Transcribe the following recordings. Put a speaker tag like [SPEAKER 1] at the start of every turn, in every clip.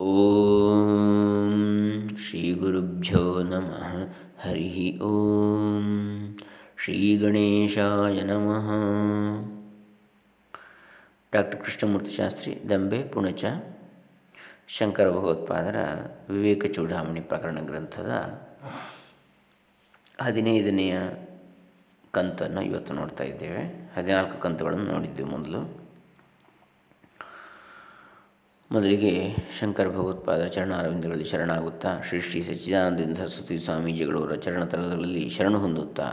[SPEAKER 1] ಓಂ ಶ್ರೀ ಗುರುಭ್ಯೋ ನಮಃ. ಹರಿ ಓಂ ಶ್ರೀ ಗಣೇಶಾಯ ನಮಃ. ಡಾಕ್ಟರ್ ಕೃಷ್ಣಮೂರ್ತಿ ಶಾಸ್ತ್ರಿ, ದಂಬೆ, ಪುಣಚ, ಶಂಕರ ಭಗವತ್ಪಾದರ ವಿವೇಕ ಚೂಡಾಮಣಿ ಪ್ರಕರಣ ಗ್ರಂಥದ ಹದಿನೈದನೆಯ ಕಂತನ್ನು ಇವತ್ತು ನೋಡ್ತಾ ಇದ್ದೇವೆ. ಹದಿನಾಲ್ಕು ಕಂತುಗಳನ್ನು ನೋಡಿದ್ದೇವೆ ಮೊದಲು. ಮೊದಲಿಗೆ ಶಂಕರ ಭಗವತ್ಪಾದರ ಚರಣಾರವಿಂದಗಳಲ್ಲಿ ಶರಣಾಗುತ್ತಾ ಶ್ರೀ ಶ್ರೀ ಸಚ್ಚಿದಾನಂದ ಸರಸ್ವತಿ ಸ್ವಾಮೀಜಿಗಳವರ ಚರಣತಲಗಳಲ್ಲಿ ಶರಣ ಹೊಂದುತ್ತಾ.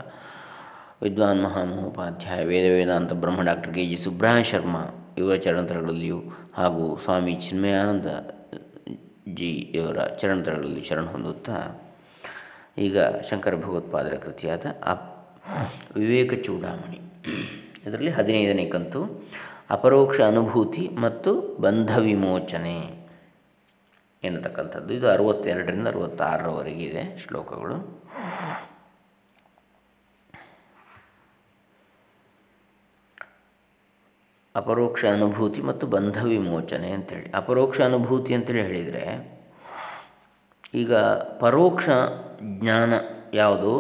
[SPEAKER 1] ವಿದ್ವಾನ್ ಮಹಾಮಹೋಪಾಧ್ಯಾಯ, ವೇದ ವೇದಾಂತ ಬ್ರಹ್ಮ ಡಾಕ್ಟರ್ ಕೆ ಜಿ ಸುಬ್ರಹ ಶರ್ಮಾ ಇವರ ಚರಣತಲಗಳಲ್ಲಿಯೂ ಹಾಗೂ ಸ್ವಾಮಿ ಚಿನ್ಮಯಾನಂದ ಜಿ ಇವರ ಚರಣತರಗಳಲ್ಲಿ ಶರಣ ಹೊಂದುತ್ತಾ. ಈಗ ಶಂಕರ ಭಗವತ್ಪಾದರ ಕೃತಿಯಾದ ಅಪ್ ವಿವೇಕ ಚೂಡಾಮಣಿ. ಇದರಲ್ಲಿ ಹದಿನೈದನೇ ಕಂತು ಅಪರೋಕ್ಷ ಅನುಭೂತಿ ಮತ್ತು ಬಂಧ ವಿಮೋಚನೆ ಎನ್ನತಕ್ಕಂಥದ್ದು. ಇದು ಅರವತ್ತೆರಡರಿಂದ ಅರವತ್ತಾರರವರೆಗೆ ಇದೆ ಶ್ಲೋಕಗಳು. ಅಪರೋಕ್ಷ ಅನುಭೂತಿ ಮತ್ತು ಬಂಧ ವಿಮೋಚನೆ ಅಂತೇಳಿ. ಅಪರೋಕ್ಷ ಅನುಭೂತಿ ಅಂತೇಳಿ ಹೇಳಿದರೆ, ಈಗ ಪರೋಕ್ಷ ಜ್ಞಾನ ಯಾವುದು?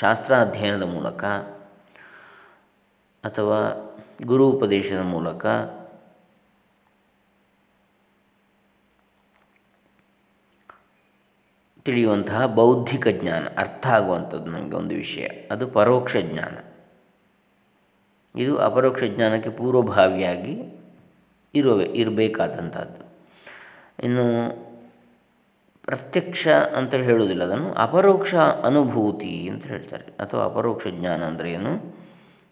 [SPEAKER 1] ಶಾಸ್ತ್ರ ಅಧ್ಯಯನದ ಮೂಲಕ ಅಥವಾ ಗುರು ಉಪದೇಶದ ಮೂಲಕ ತಿಳಿಯುವಂತಹ ಬೌದ್ಧಿಕ ಜ್ಞಾನ, ಅರ್ಥ ಆಗುವಂಥದ್ದು ನಮಗೆ ಒಂದು ವಿಷಯ. ಅದು ಪರೋಕ್ಷ ಜ್ಞಾನ. ಇದು ಅಪರೋಕ್ಷ ಜ್ಞಾನಕ್ಕೆ ಪೂರ್ವಭಾವಿಯಾಗಿ ಇರುವೆ, ಇರಬೇಕಾದಂಥದ್ದು. ಇನ್ನು ಪ್ರತ್ಯಕ್ಷ ಅಂತೇಳಿ ಹೇಳುವುದಿಲ್ಲ, ಅದನ್ನು ಅಪರೋಕ್ಷ ಅನುಭೂತಿ ಅಂತ ಹೇಳ್ತಾರೆ. ಅಥವಾ ಅಪರೋಕ್ಷ ಜ್ಞಾನ ಅಂದರೆ ಏನು?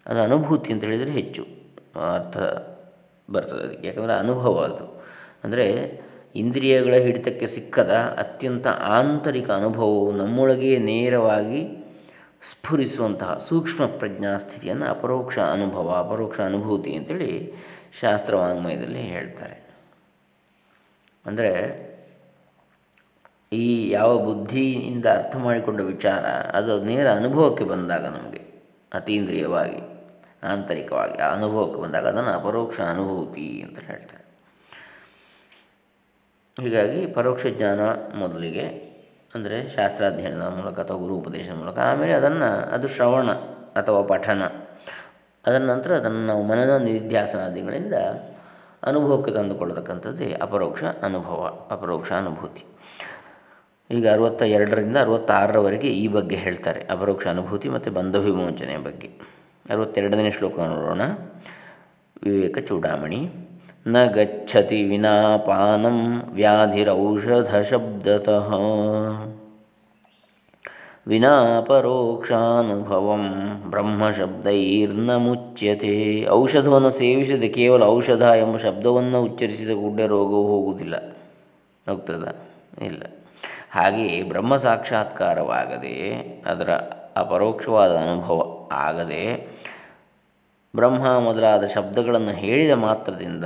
[SPEAKER 1] ಅದು ಅನುಭೂತಿ ಅಂತ ಹೇಳಿದರೆ ಹೆಚ್ಚು. ಅರ್ಥ ಬರ್ತದೆ ಅದಕ್ಕೆ. ಯಾಕಂದರೆ ಅನುಭವ ಅದು. ಅಂದರೆ ಇಂದ್ರಿಯಗಳ ಹಿಡಿತಕ್ಕೆ ಸಿಕ್ಕದ ಅತ್ಯಂತ ಆಂತರಿಕ ಅನುಭವವು ನಮ್ಮೊಳಗೆ ನೇರವಾಗಿ ಸ್ಫುರಿಸುವಂತಹ ಸೂಕ್ಷ್ಮ ಪ್ರಜ್ಞಾ ಸ್ಥಿತಿಯನ್ನು ಅಪರೋಕ್ಷ ಅನುಭವ, ಅಪರೋಕ್ಷ ಅನುಭೂತಿ ಅಂತೇಳಿ ಶಾಸ್ತ್ರ ವಾಂಗ್ಮಯದಲ್ಲಿ ಹೇಳ್ತಾರೆ. ಅಂದರೆ ಈ ಯಾವ ಬುದ್ಧಿಯಿಂದ ಅರ್ಥ ಮಾಡಿಕೊಂಡ ವಿಚಾರ, ಅದು ನೇರ ಅನುಭವಕ್ಕೆ ಬಂದಾಗ ನಮಗೆ, ಅತೀಂದ್ರಿಯವಾಗಿ. ಆಂತರಿಕವಾಗಿ, ಆ ಅನುಭವಕ್ಕೆ ಬಂದಾಗ ಅದನ್ನು ಅಪರೋಕ್ಷ ಅನುಭೂತಿ ಅಂತ ಹೇಳ್ತಾರೆ. ಹೀಗಾಗಿ ಪರೋಕ್ಷ ಜ್ಞಾನ ಮೊದಲಿಗೆ, ಅಂದರೆ ಶಾಸ್ತ್ರಾಧ್ಯಯನದ ಮೂಲಕ ಅಥವಾ ಗುರು ಉಪದೇಶದ ಮೂಲಕ, ಆಮೇಲೆ ಅದನ್ನು, ಅದು ಶ್ರವಣ ಅಥವಾ ಪಠನ, ಅದರ ನಂತರ ಅದನ್ನು ನಾವು ಮನನ ನಿಧ್ಯಾಸನಾದಿಗಳಿಂದ ಅನುಭವಕ್ಕೆ ತಂದುಕೊಳ್ಳತಕ್ಕಂಥದ್ದೇ ಅಪರೋಕ್ಷ ಅನುಭವ, ಅಪರೋಕ್ಷ ಅನುಭೂತಿ. ಈಗ ಅರವತ್ತ ಎರಡರಿಂದ ಅರವತ್ತಾರರವರೆಗೆ ಈ ಬಗ್ಗೆ ಹೇಳ್ತಾರೆ, ಅಪರೋಕ್ಷ ಅನುಭೂತಿ ಮತ್ತು ಬಂಧ ವಿಮೋಚನೆಯ ಬಗ್ಗೆ. ಅರವತ್ತೆರಡನೇ ಶ್ಲೋಕ ನೋಡೋಣ. ವಿವೇಕ ಚೂಡಾಮಣಿ. ನ ಗಚ್ಚತಿ ವಿನಾ ಪಾನಂ ವ್ಯಾಧಿರೌಷಧ ಶಬ್ದತಃ. ವಿನಾ ಪರೋಕ್ಷಾನುಭವಂ ಬ್ರಹ್ಮಶಬ್ದೈರ್ನ ಮುಚ್ಯತೆ. ಔಷಧವನ್ನು ಸೇವಿಸದೆ ಕೇವಲ ಔಷಧ ಎಂಬ ಶಬ್ದವನ್ನು ಉಚ್ಚರಿಸಿದ ಕೂಡಲೇ ರೋಗವು ಹೋಗುವುದಿಲ್ಲ. ಹೋಗ್ತದ? ಇಲ್ಲ. ಹಾಗೆಯೇ ಬ್ರಹ್ಮ ಸಾಕ್ಷಾತ್ಕಾರವಾಗದೆ, ಅದರ ಅಪರೋಕ್ಷವಾದ ಅನುಭವ ಆಗದೆ ಬ್ರಹ್ಮ ಮೊದಲಾದ ಶಬ್ದಗಳನ್ನು ಹೇಳಿದ ಮಾತ್ರದಿಂದ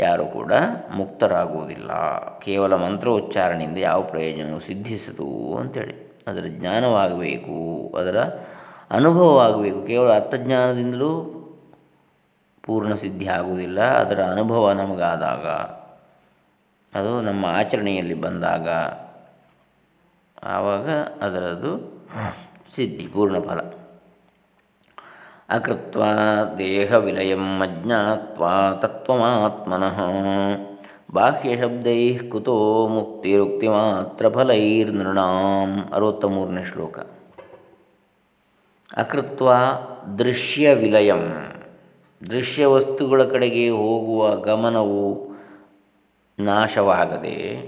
[SPEAKER 1] ಯಾರೂ ಕೂಡ ಮುಕ್ತರಾಗುವುದಿಲ್ಲ. ಕೇವಲ ಮಂತ್ರೋಚ್ಚಾರಣೆಯಿಂದ ಯಾವ ಪ್ರಯೋಜನವು ಸಿದ್ಧಿಸದು ಅಂತೇಳಿ. ಅದರ ಜ್ಞಾನವಾಗಬೇಕು, ಅದರ ಅನುಭವವಾಗಬೇಕು. ಕೇವಲ ಅರ್ಥಜ್ಞಾನದಿಂದಲೂ ಪೂರ್ಣ ಸಿದ್ಧಿ ಆಗುವುದಿಲ್ಲ. ಅದರ ಅನುಭವ ನಮಗಾದಾಗ, ಅದು ನಮ್ಮ ಆಚರಣೆಯಲ್ಲಿ ಬಂದಾಗ ಆವಾಗ ಅದರದು ಸಿದ್ಧಿ, ಪೂರ್ಣ ಫಲ. ಅಕೃತ್ವ ದೇಹ ವಿಲಯಂ ಅಜ್ಞಾತ್ವಾ ತತ್ವಮಾತ್ಮನಃ. ಬಾಹ್ಯಶಬ್ದೈ ಕುತೋ ಮುಕ್ತಿರುಕ್ತಿ ಮಾತ್ರ ಫಲೈರ್ನೃಣಾಂ. ಅರವತ್ತ ಮೂರನೇ ಶ್ಲೋಕ. ಅಕೃತ್ವ ದೃಶ್ಯ ವಿಲಯಂ ದೃಶ್ಯ ವಸ್ತುಗಳ ಕಡೆಗೆ ಹೋಗುವ ಗಮನವು ನಾಶವಾಗದೆ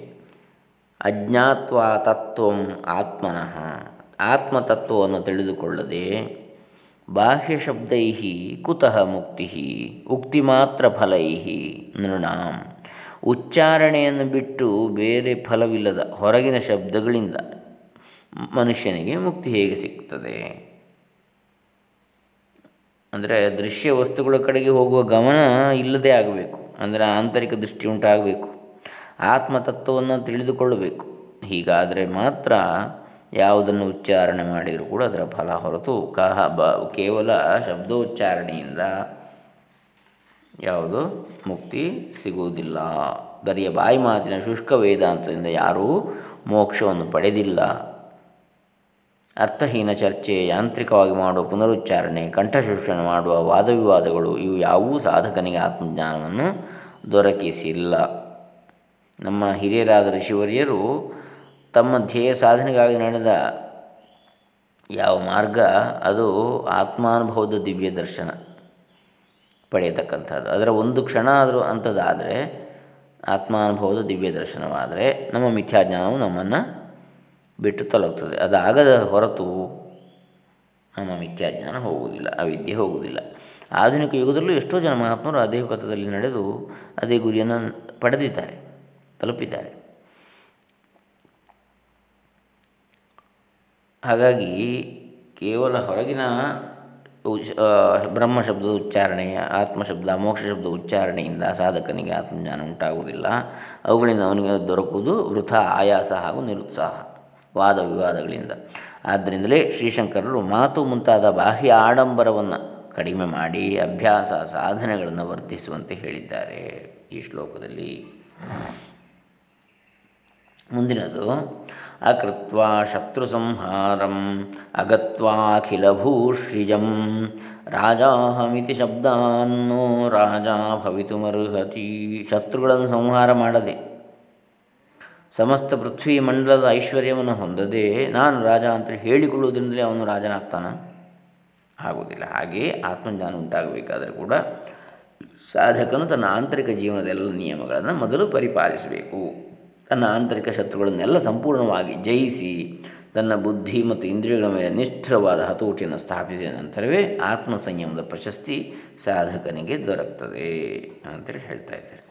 [SPEAKER 1] ಅಜ್ಞಾತ್ವ ತತ್ವಂ ಆತ್ಮನಃ. ಆತ್ಮತತ್ವವನ್ನು ತಿಳಿದುಕೊಳ್ಳದೆ ಬಾಹ್ಯ ಶಬ್ದೈ ಕುತಃ ಮುಕ್ತಿ ಉಕ್ತಿ ಮಾತ್ರ ಫಲೈ ನೃಣಾಂ. ಉಚ್ಚಾರಣೆಯನ್ನು ಬಿಟ್ಟು ಬೇರೆ ಫಲವಿಲ್ಲದ ಹೊರಗಿನ ಶಬ್ದಗಳಿಂದ ಮನುಷ್ಯನಿಗೆ ಮುಕ್ತಿ ಹೇಗೆ ಸಿಗ್ತದೆ? ಅಂದರೆ ದೃಶ್ಯ ವಸ್ತುಗಳ ಕಡೆಗೆ ಹೋಗುವ ಗಮನ ಇಲ್ಲದೆ ಆಗಬೇಕು. ಅಂದರೆ ಆಂತರಿಕ ದೃಷ್ಟಿ ಉಂಟಾಗಬೇಕು. ಆತ್ಮತತ್ವವನ್ನು ತಿಳಿದುಕೊಳ್ಳಬೇಕು. ಹೀಗಾದರೆ ಮಾತ್ರ ಯಾವುದನ್ನು ಉಚ್ಚಾರಣೆ ಮಾಡಿದರೂ ಕೂಡ ಅದರ ಫಲ ಹೊರತು ಕಹ, ಬ, ಕೇವಲ ಶಬ್ದೋಚ್ಚಾರಣೆಯಿಂದ ಯಾವುದು ಮುಕ್ತಿ ಸಿಗುವುದಿಲ್ಲ. ಬರಿಯ ಬಾಯಿ ಮಾತಿನ ಶುಷ್ಕ ವೇದಾಂತದಿಂದ ಯಾರೂ ಮೋಕ್ಷವನ್ನು ಪಡೆದಿಲ್ಲ. ಅರ್ಥಹೀನ ಚರ್ಚೆ ಯಾಂತ್ರಿಕವಾಗಿ ಮಾಡುವ ಪುನರುಚ್ಚಾರಣೆ ಕಂಠಶೋಷಣೆ ಮಾಡುವ ವಾದವಿವಾದಗಳು, ಇವು ಯಾವುವೂ ಸಾಧಕನಿಗೆ ಆತ್ಮಜ್ಞಾನವನ್ನು ದೊರಕಿಸಿಲ್ಲ. ನಮ್ಮ ಹಿರಿಯರಾದ ಋಷಿವರ್ಯರು ತಮ್ಮ ಧ್ಯೇಯ ಸಾಧನೆಗಾಗಿ ನಡೆದ ಯಾವ ಮಾರ್ಗ, ಅದು ಆತ್ಮಾನುಭವದ ದಿವ್ಯ ದರ್ಶನ ಪಡೆಯತಕ್ಕಂಥದ್ದು. ಅದರ ಒಂದು ಕ್ಷಣ ಆದರೂ ಅಂಥದ್ದಾದರೆ ಆತ್ಮಾನುಭವದ ದಿವ್ಯ ದರ್ಶನವಾದರೆ ನಮ್ಮ ಮಿಥ್ಯಾಜ್ಞಾನವು ನಮ್ಮನ್ನು ಬಿಟ್ಟು ತೊಲಗ್ತದೆ ಅದಾಗದ ಹೊರತು ನಮ್ಮ ಮಿಥ್ಯಾಜ್ಞಾನ ಹೋಗುವುದಿಲ್ಲ, ಅವಿದ್ಯೆ ಹೋಗುವುದಿಲ್ಲ. ಆಧುನಿಕ ಯುಗದಲ್ಲೂ ಎಷ್ಟೋ ಜನ ಮಹಾತ್ಮರು ಅದೇ ಪಥದಲ್ಲಿ ನಡೆದು ಅದೇ ಗುರಿಯನ್ನು ಪಡೆದಿದ್ದಾರೆ, ತಲುಪಿದ್ದಾರೆ. ಹಾಗಾಗಿ ಕೇವಲ ಹೊರಗಿನ ಬ್ರಹ್ಮ ಶಬ್ದದ ಉಚ್ಚಾರಣೆ ಆತ್ಮಶಬ್ದ ಮೋಕ್ಷ ಶಬ್ದ ಉಚ್ಚಾರಣೆಯಿಂದ ಸಾಧಕನಿಗೆ ಆತ್ಮಜ್ಞಾನ ಉಂಟಾಗುವುದಿಲ್ಲ. ಅವುಗಳಿಂದ ಅವನಿಗೆ ದೊರಕುವುದು ವೃಥ, ಆಯಾಸ ಹಾಗೂ ನಿರುತ್ಸಾಹ, ವಾದ ವಿವಾದಗಳಿಂದ. ಆದ್ದರಿಂದಲೇ ಶ್ರೀಶಂಕರರು ಮಾತು ಮುಂತಾದ ಬಾಹ್ಯ ಆಡಂಬರವನ್ನು ಕಡಿಮೆ ಮಾಡಿ ಅಭ್ಯಾಸ, ಸಾಧನೆಗಳನ್ನು ವರ್ತಿಸುವಂತೆ ಹೇಳಿದ್ದಾರೆ ಈ ಶ್ಲೋಕದಲ್ಲಿ. ಮುಂದಿನದು ಅಕೃತ್ವಾ ಶತ್ರು ಸಂಹಾರಂ ಅಗತ್ವಾಖಿಲಭೂಶ್ರಿಜಂ ರಾಜಾಹಮಿತಿ ಶಬ್ದಾನ್ನೋ ರಾಜ ಭವಿತುಮರ್ಹತಿ ಶತ್ರುಗಳನ್ನು ಸಂಹಾರ ಮಾಡದೆ, ಸಮಸ್ತ ಪೃಥ್ವಿ ಮಂಡಲದ ಐಶ್ವರ್ಯವನ್ನು ಹೊಂದದೆ ನಾನು ರಾಜ ಅಂತ ಹೇಳಿಕೊಳ್ಳುವುದರಿಂದಲೇ ಅವನು ರಾಜನಾಗ್ತಾನ? ಆಗುವುದಿಲ್ಲ. ಹಾಗೆಯೇ ಆತ್ಮಜ್ಞಾನ ಉಂಟಾಗಬೇಕಾದರೆ ಕೂಡ ಸಾಧಕನು ತನ್ನ ಆಂತರಿಕ ಜೀವನದ ಎಲ್ಲ ನಿಯಮಗಳನ್ನು ಮೊದಲು ಪರಿಪಾಲಿಸಬೇಕು. ತನ್ನ ಆಂತರಿಕ ಶತ್ರುಗಳನ್ನೆಲ್ಲ ಸಂಪೂರ್ಣವಾಗಿ ಜಯಿಸಿ ತನ್ನ ಬುದ್ಧಿ ಮತ್ತು ಇಂದ್ರಿಯಗಳ ಮೇಲೆ ನಿಷ್ಠರವಾದ ಹತೋಟಿಯನ್ನು ಸ್ಥಾಪಿಸಿದ ನಂತರವೇ ಆತ್ಮ ಸಂಯಮದ ಪ್ರಶಸ್ತಿ ಸಾಧಕನಿಗೆ ದೊರಕ್ತದೆ ಅಂತೇಳಿ ಹೇಳ್ತಾ ಇದ್ದಾರೆ.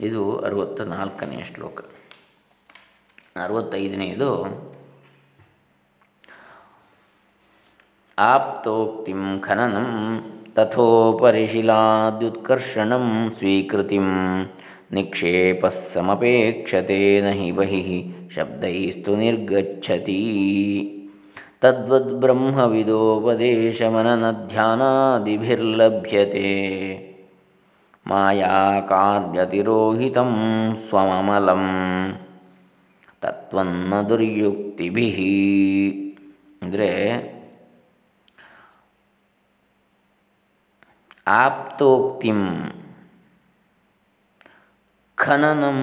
[SPEAKER 1] ಇದು ಅರುವತ್ತ ನಾಲ್ಕನೆಯ ಶ್ಲೋಕ. ಅರವತ್ತೈದನೆಯದು, ಆಪ್ತೋಕ್ತಿ ಖನನಂ ತಥೋಪರಿಶಿಲಾದ್ಯುತ್ಕರ್ಷಣಂ ಸ್ವೀಕೃತಿಂ ನಿಕ್ಷೇಪಸ್ಸಮಪೇಕ್ಷತೆ ನ ಬಹಿಃ ಶಬ್ದೈಸ್ತು ನಿರ್ಗಚ್ಚತಿ. ತದ್ವದ್ಬ್ರಹ್ಮವಿದೋಪದೇಶಮನನಧ್ಯಾನಾದಿಭಿರ್ಲಭ್ಯತೆ. ಮಾಯಾಕಾರ್ಯತಿರೋಹಿತಂ ಸ್ವಮಮಲಂ ತತ್ವನ್ನ ದುರ್ಯುಕ್ತಿಭಿ. ಅಂದರೆ ಆಪ್ತೋಕ್ತಿಂ ಖನನಂ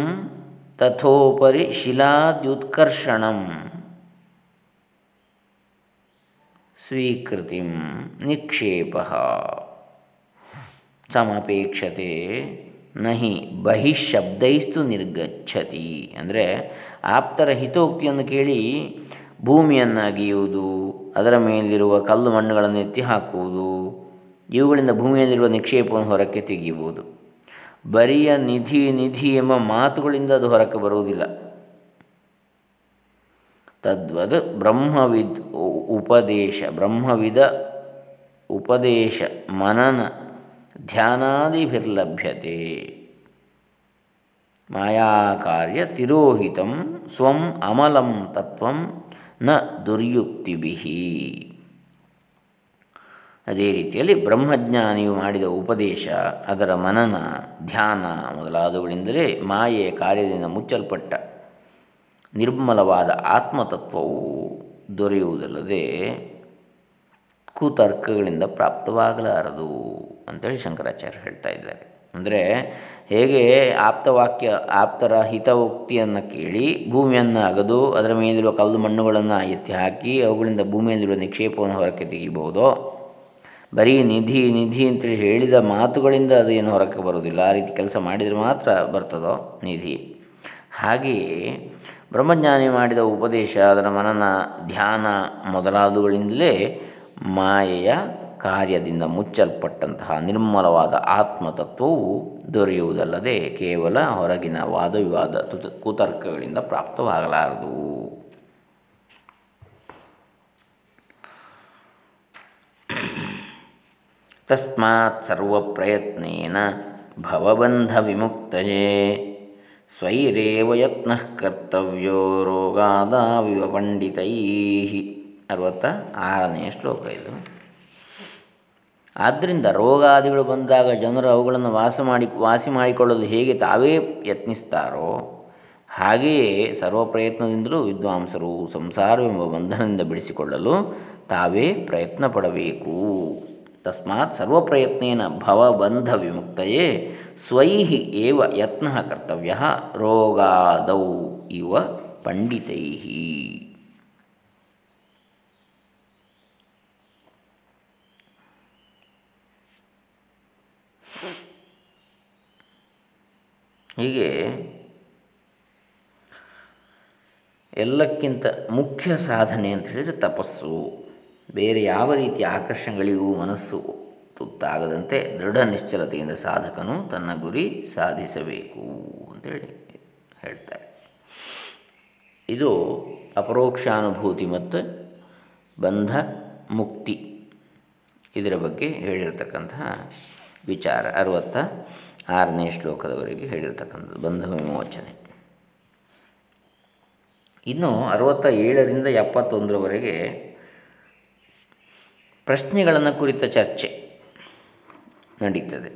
[SPEAKER 1] ತಥೋಪರಿ ಶಿಲಾದ್ಯುತ್ಕರ್ಷಣಂ. ಸ್ವೀಕೃತಿ ನಿಕ್ಷೇಪ. ಸಮಪೇಕ್ಷತೆ ನಹಿ ಬಹಿಶಬ್ದೈಸ್ತು ನಿರ್ಗಚ್ಚತಿ ಅಂದರೆ ಆಪ್ತರ ಹಿತೋಕ್ತಿಯನ್ನು ಕೇಳಿ ಭೂಮಿಯನ್ನಾಗಿಯುವುದು, ಅದರ ಮೇಲಿರುವ ಕಲ್ಲು ಮಣ್ಣುಗಳನ್ನು ಎತ್ತಿ ಹಾಕುವುದು, ಇವುಗಳಿಂದ ಭೂಮಿಯಲ್ಲಿರುವ ನಿಕ್ಷೇಪವನ್ನು ಹೊರಕ್ಕೆ ತೆಗೆಯಬಹುದು ಬರಿಯ ನಿಧಿ ನಿಧಿ ಎಂಬ ಮಾತುಗಳಿಂದ ಅದು ಹೊರಕ್ಕೆ ಬರುವುದಿಲ್ಲ. ತದ್ವದ್ ಬ್ರಹ್ಮವಿದ್ ಉಪದೇಶ, ಬ್ರಹ್ಮವಿದ ಉಪದೇಶ, ಮನನ ಧ್ಯಾನಾದಿಭಿರ್ಲಭ್ಯತೆ ಮಾಯಾಕಾರ್ಯ ತಿರೋಹಿತಂ ಸ್ವಂ ಅಮಲಂ ತತ್ವಂ ನ ದುರ್ಯುಕ್ತಿಭಿ ಅದೇ ರೀತಿಯಲ್ಲಿ ಬ್ರಹ್ಮಜ್ಞಾನಿಯು ಮಾಡಿದ ಉಪದೇಶ, ಅದರ ಮನನ, ಧ್ಯಾನ ಮೊದಲಾದವುಗಳಿಂದಲೇ ಮಾಯೆಯ ಕಾರ್ಯದಿಂದ ಮುಚ್ಚಲ್ಪಟ್ಟ ನಿರ್ಮಲವಾದ ಆತ್ಮತತ್ವವು ದೊರೆಯುವುದಲ್ಲದೆ ಕುತರ್ಕಗಳಿಂದ ಪ್ರಾಪ್ತವಾಗಲಾರದು ಅಂತೇಳಿ ಶಂಕರಾಚಾರ್ಯ ಹೇಳ್ತಾ ಇದ್ದಾರೆ. ಅಂದರೆ ಹೇಗೆ ಆಪ್ತವಾಕ್ಯ, ಆಪ್ತರ ಹಿತವೋಕ್ತಿಯನ್ನು ಕೇಳಿ ಭೂಮಿಯನ್ನು ಅಗದು, ಅದರ ಮೇಲಿರುವ ಕಲ್ಲು ಮಣ್ಣುಗಳನ್ನು ಎತ್ತಿ ಹಾಕಿ ಅವುಗಳಿಂದ ಭೂಮಿಯಲ್ಲಿರುವ ನಿಕ್ಷೇಪವನ್ನು ಹೊರಕ್ಕೆ ತೆಗಿಬಹುದೋ ಬರೀ ನಿಧಿ ನಿಧಿ ಅಂತೇಳಿ ಹೇಳಿದ ಮಾತುಗಳಿಂದ ಅದು ಏನು ಹೊರಕ್ಕೆ ಬರೋದಿಲ್ಲ ಆ ರೀತಿ ಕೆಲಸ ಮಾಡಿದರೆ ಮಾತ್ರ ಬರ್ತದೋ ನಿಧಿ. ಹಾಗೆಯೇ ಬ್ರಹ್ಮಜ್ಞಾನಿ ಮಾಡಿದ ಉಪದೇಶ, ಅದರ ಮನನ ಧ್ಯಾನ ಮೊದಲಾದವುಗಳಿಂದಲೇ ಮಾಯೆಯ ಕಾರ್ಯದಿಂದ ಮುಚ್ಚಲ್ಪಟ್ಟಂತಹ ನಿರ್ಮಲವಾದ ಆತ್ಮತತ್ವವು ದೊರೆಯುವುದಲ್ಲದೆ ಕೇವಲ ಹೊರಗಿನ ವಾದವಿವಾದ ತುತ, ಕುತರ್ಕಗಳಿಂದ ಪ್ರಾಪ್ತವಾಗಲಾರದು. ತಸ್ಮಾತ್ ಸರ್ವಪ್ರಯತ್ನೇನ ಭವಬಂಧವಿಮುಕ್ತಯೇ. ಸ್ವೈರೇವ ಯತ್ನ ಕರ್ತವ್ಯೋ ರೋಗಾದಾವಿವ ಪಂಡಿತೈ ಅರವತ್ತ ಆರನೆಯ ಶ್ಲೋಕ ಇದು. ಆದ್ದರಿಂದ ರೋಗಾದಿಗಳು ಬಂದಾಗ ಜನರು ಅವುಗಳನ್ನು ವಾಸ ಮಾಡಿ, ವಾಸಿ ಮಾಡಿಕೊಳ್ಳಲು ಹೇಗೆ ತಾವೇ ಯತ್ನಿಸ್ತಾರೋ, ಹಾಗೆಯೇ ಸರ್ವ ಪ್ರಯತ್ನದಿಂದಲೂ ವಿದ್ವಾಂಸರು ಸಂಸಾರವೆಂಬ ಬಂಧನದಿಂದ ಬಿಡಿಸಿಕೊಳ್ಳಲು ತಾವೇ ಪ್ರಯತ್ನ ಪಡಬೇಕು ತಸ್ಮಾತ್ ಸರ್ವಪ್ರಯತ್ನೇನ ಭವಬಂಧ ವಿಮುಕ್ತಯೇ ಸ್ವೈ ಏವ ಯತ್ನ ಕರ್ತವ್ಯ ರೋಗಾದೌ ಇವ ಪಂಡಿತೈ ಹೀಗೆ ಎಲ್ಲಕ್ಕಿಂತ ಮುಖ್ಯ ಸಾಧನೆ ಅಂತ ಹೇಳಿದರೆ ತಪಸ್ಸು. ಬೇರೆ ಯಾವ ರೀತಿಯ ಆಕರ್ಷಣೆಗಳಿಗೂ ಮನಸ್ಸು ತುತ್ತಾಗದಂತೆ ದೃಢ ನಿಶ್ಚಲತೆಯಿಂದ ಸಾಧಕನು ತನ್ನ ಗುರಿ ಸಾಧಿಸಬೇಕು ಅಂತೇಳಿ ಹೇಳ್ತಾರೆ. ಇದು ಅಪರೋಕ್ಷಾನುಭೂತಿ ಮತ್ತು ಬಂಧ ಮುಕ್ತಿ ಇದರ ಬಗ್ಗೆ ಹೇಳಿರತಕ್ಕಂತಹ ವಿಚಾರ. ಅರುವತ್ತ ಆರನೇ ಶ್ಲೋಕದವರೆಗೆ ಹೇಳಿರ್ತಕ್ಕಂಥದ್ದು, ಬಂಧ ವಿಮೋಚನೆ. ಇನ್ನು ಅರವತ್ತ ಏಳರಿಂದ ಎಪ್ಪತ್ತೊಂದರವರೆಗೆ ಪ್ರಶ್ನೆಗಳನ್ನು ಕುರಿತ ಚರ್ಚೆ ನಡೀತದೆ.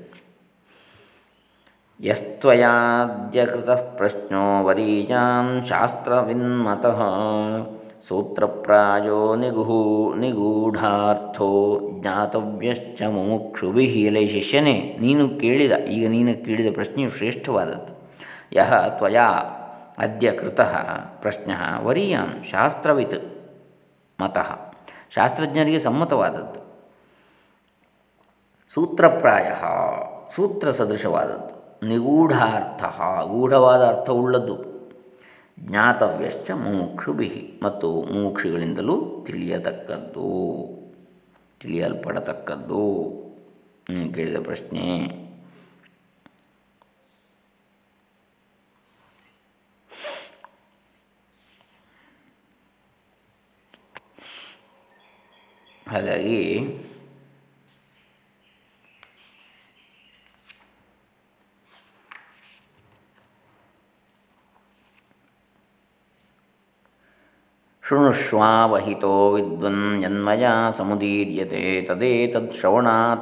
[SPEAKER 1] ಯಸ್ತ್ವಯಾದ್ಯಕೃತ ಪ್ರಶ್ನೋ ವರೀಜಾನ್ ಶಾಸ್ತ್ರವಿನ್ಮತಃ ಸೂತ್ರಪ್ರಾಯೋ ನಿಗೂ ನಿಗೂಢಾರ್ಥೋ ಜ್ಞಾತವ್ಯಶ್ಚ ಮುಮುಕ್ಷುಭಿ ಎಲೆ ಶಿಷ್ಯನೇ, ನೀನು ಕೇಳಿದ, ಈಗ ನೀನು ಕೇಳಿದ ಪ್ರಶ್ನೆಯು ಶ್ರೇಷ್ಠವಾದದ್ದು. ಯಹ ತ್ವಯಾ ಅದ್ಯ ಕೃತಃ ಪ್ರಶ್ನ ವರೀಯಾನ್ ಶಾಸ್ತ್ರವಿತ್ ಮತಃ. ಶಾಸ್ತ್ರಜ್ಞರಿಗೆ ಸಮ್ಮತವಾದದ್ದು. ಸೂತ್ರಪ್ರಾಯ ಸೂತ್ರ ಸದೃಶವಾದದ್ದು ನಿಗೂಢಾರ್ಥ, ಗೂಢವಾದ ಅರ್ಥವುಳ್ಳದ್ದು ಜ್ಞಾತವ್ಯಶ್ಚ ಮುಮುಕ್ಷುಭಿ ಮತ್ತು ಮುಮುಕ್ಷುಗಳಿಂದಲೂ ತಿಳಿಯತಕ್ಕದ್ದು. ತಿಳಿಯಲ್ಪಡತಕ್ಕದ್ದು. ಕೇಳಿದ ಪ್ರಶ್ನೆ. ಹಾಗಾಗಿ ಶೃಣುಷ್ವಾವಹಿತೋ ವಿದ್ವನ್ ಯನ್ಮಯ ಸಮುದೀರ್ಯತೆ ತದೇತದ್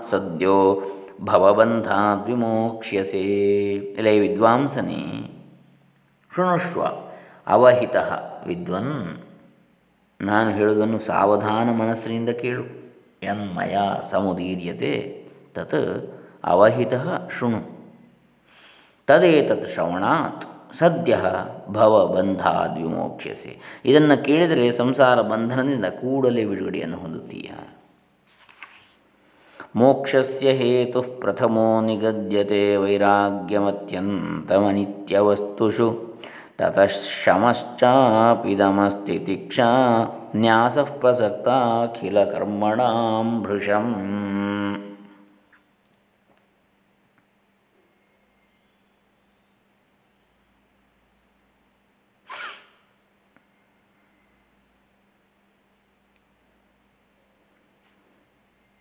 [SPEAKER 1] ಸದ್ಯೋ ಭವಬಂಧಾತ್ ವಿಮೋಕ್ಷ್ಯಸೆ. ಎಲೆ ವಿದ್ವಾಂಸನೇ ಶೃಣುಷ್ವ ಅವಹಿತ ವಿದ್ವನ್ ನಾನು ಹೇಳುವುದನ್ನು ಸಾವಧಾನ ಮನಸ್ಸಿನಿಂದ ಕೇಳು. ಯನ್ಮಯ ಸಮುದೀರ್ಯತೆ ತತ್ ಅವಹಿತ ಶೃಣು. ತದೇತತ್ ಶ್ರವಣಾತ್ ಸದ್ಯ ಭವ ಬಂಧಾದ್ ವಿಮೋಕ್ಷ್ಯಸೆ ಇದನ್ನು ಕೇಳಿದರೆ ಸಂಸಾರ ಬಂಧನದಿಂದ ಕೂಡಲೇ ಬಿಡುಗಡೆಯನ್ನು ಹೊಂದುತ್ತೀಯ. ಮೋಕ್ಷಸ್ಯ ಹೇತು ಪ್ರಥಮೋ ನಿಗದ್ಯತೆ ವೈರಾಗ್ಯಮತ್ಯಂತಮನಿತ್ಯವಸ್ತುಷು. ततः शमश्चापिदमस्ति च न्यासः प्रसक्ताखिलकर्मणां भृशम्।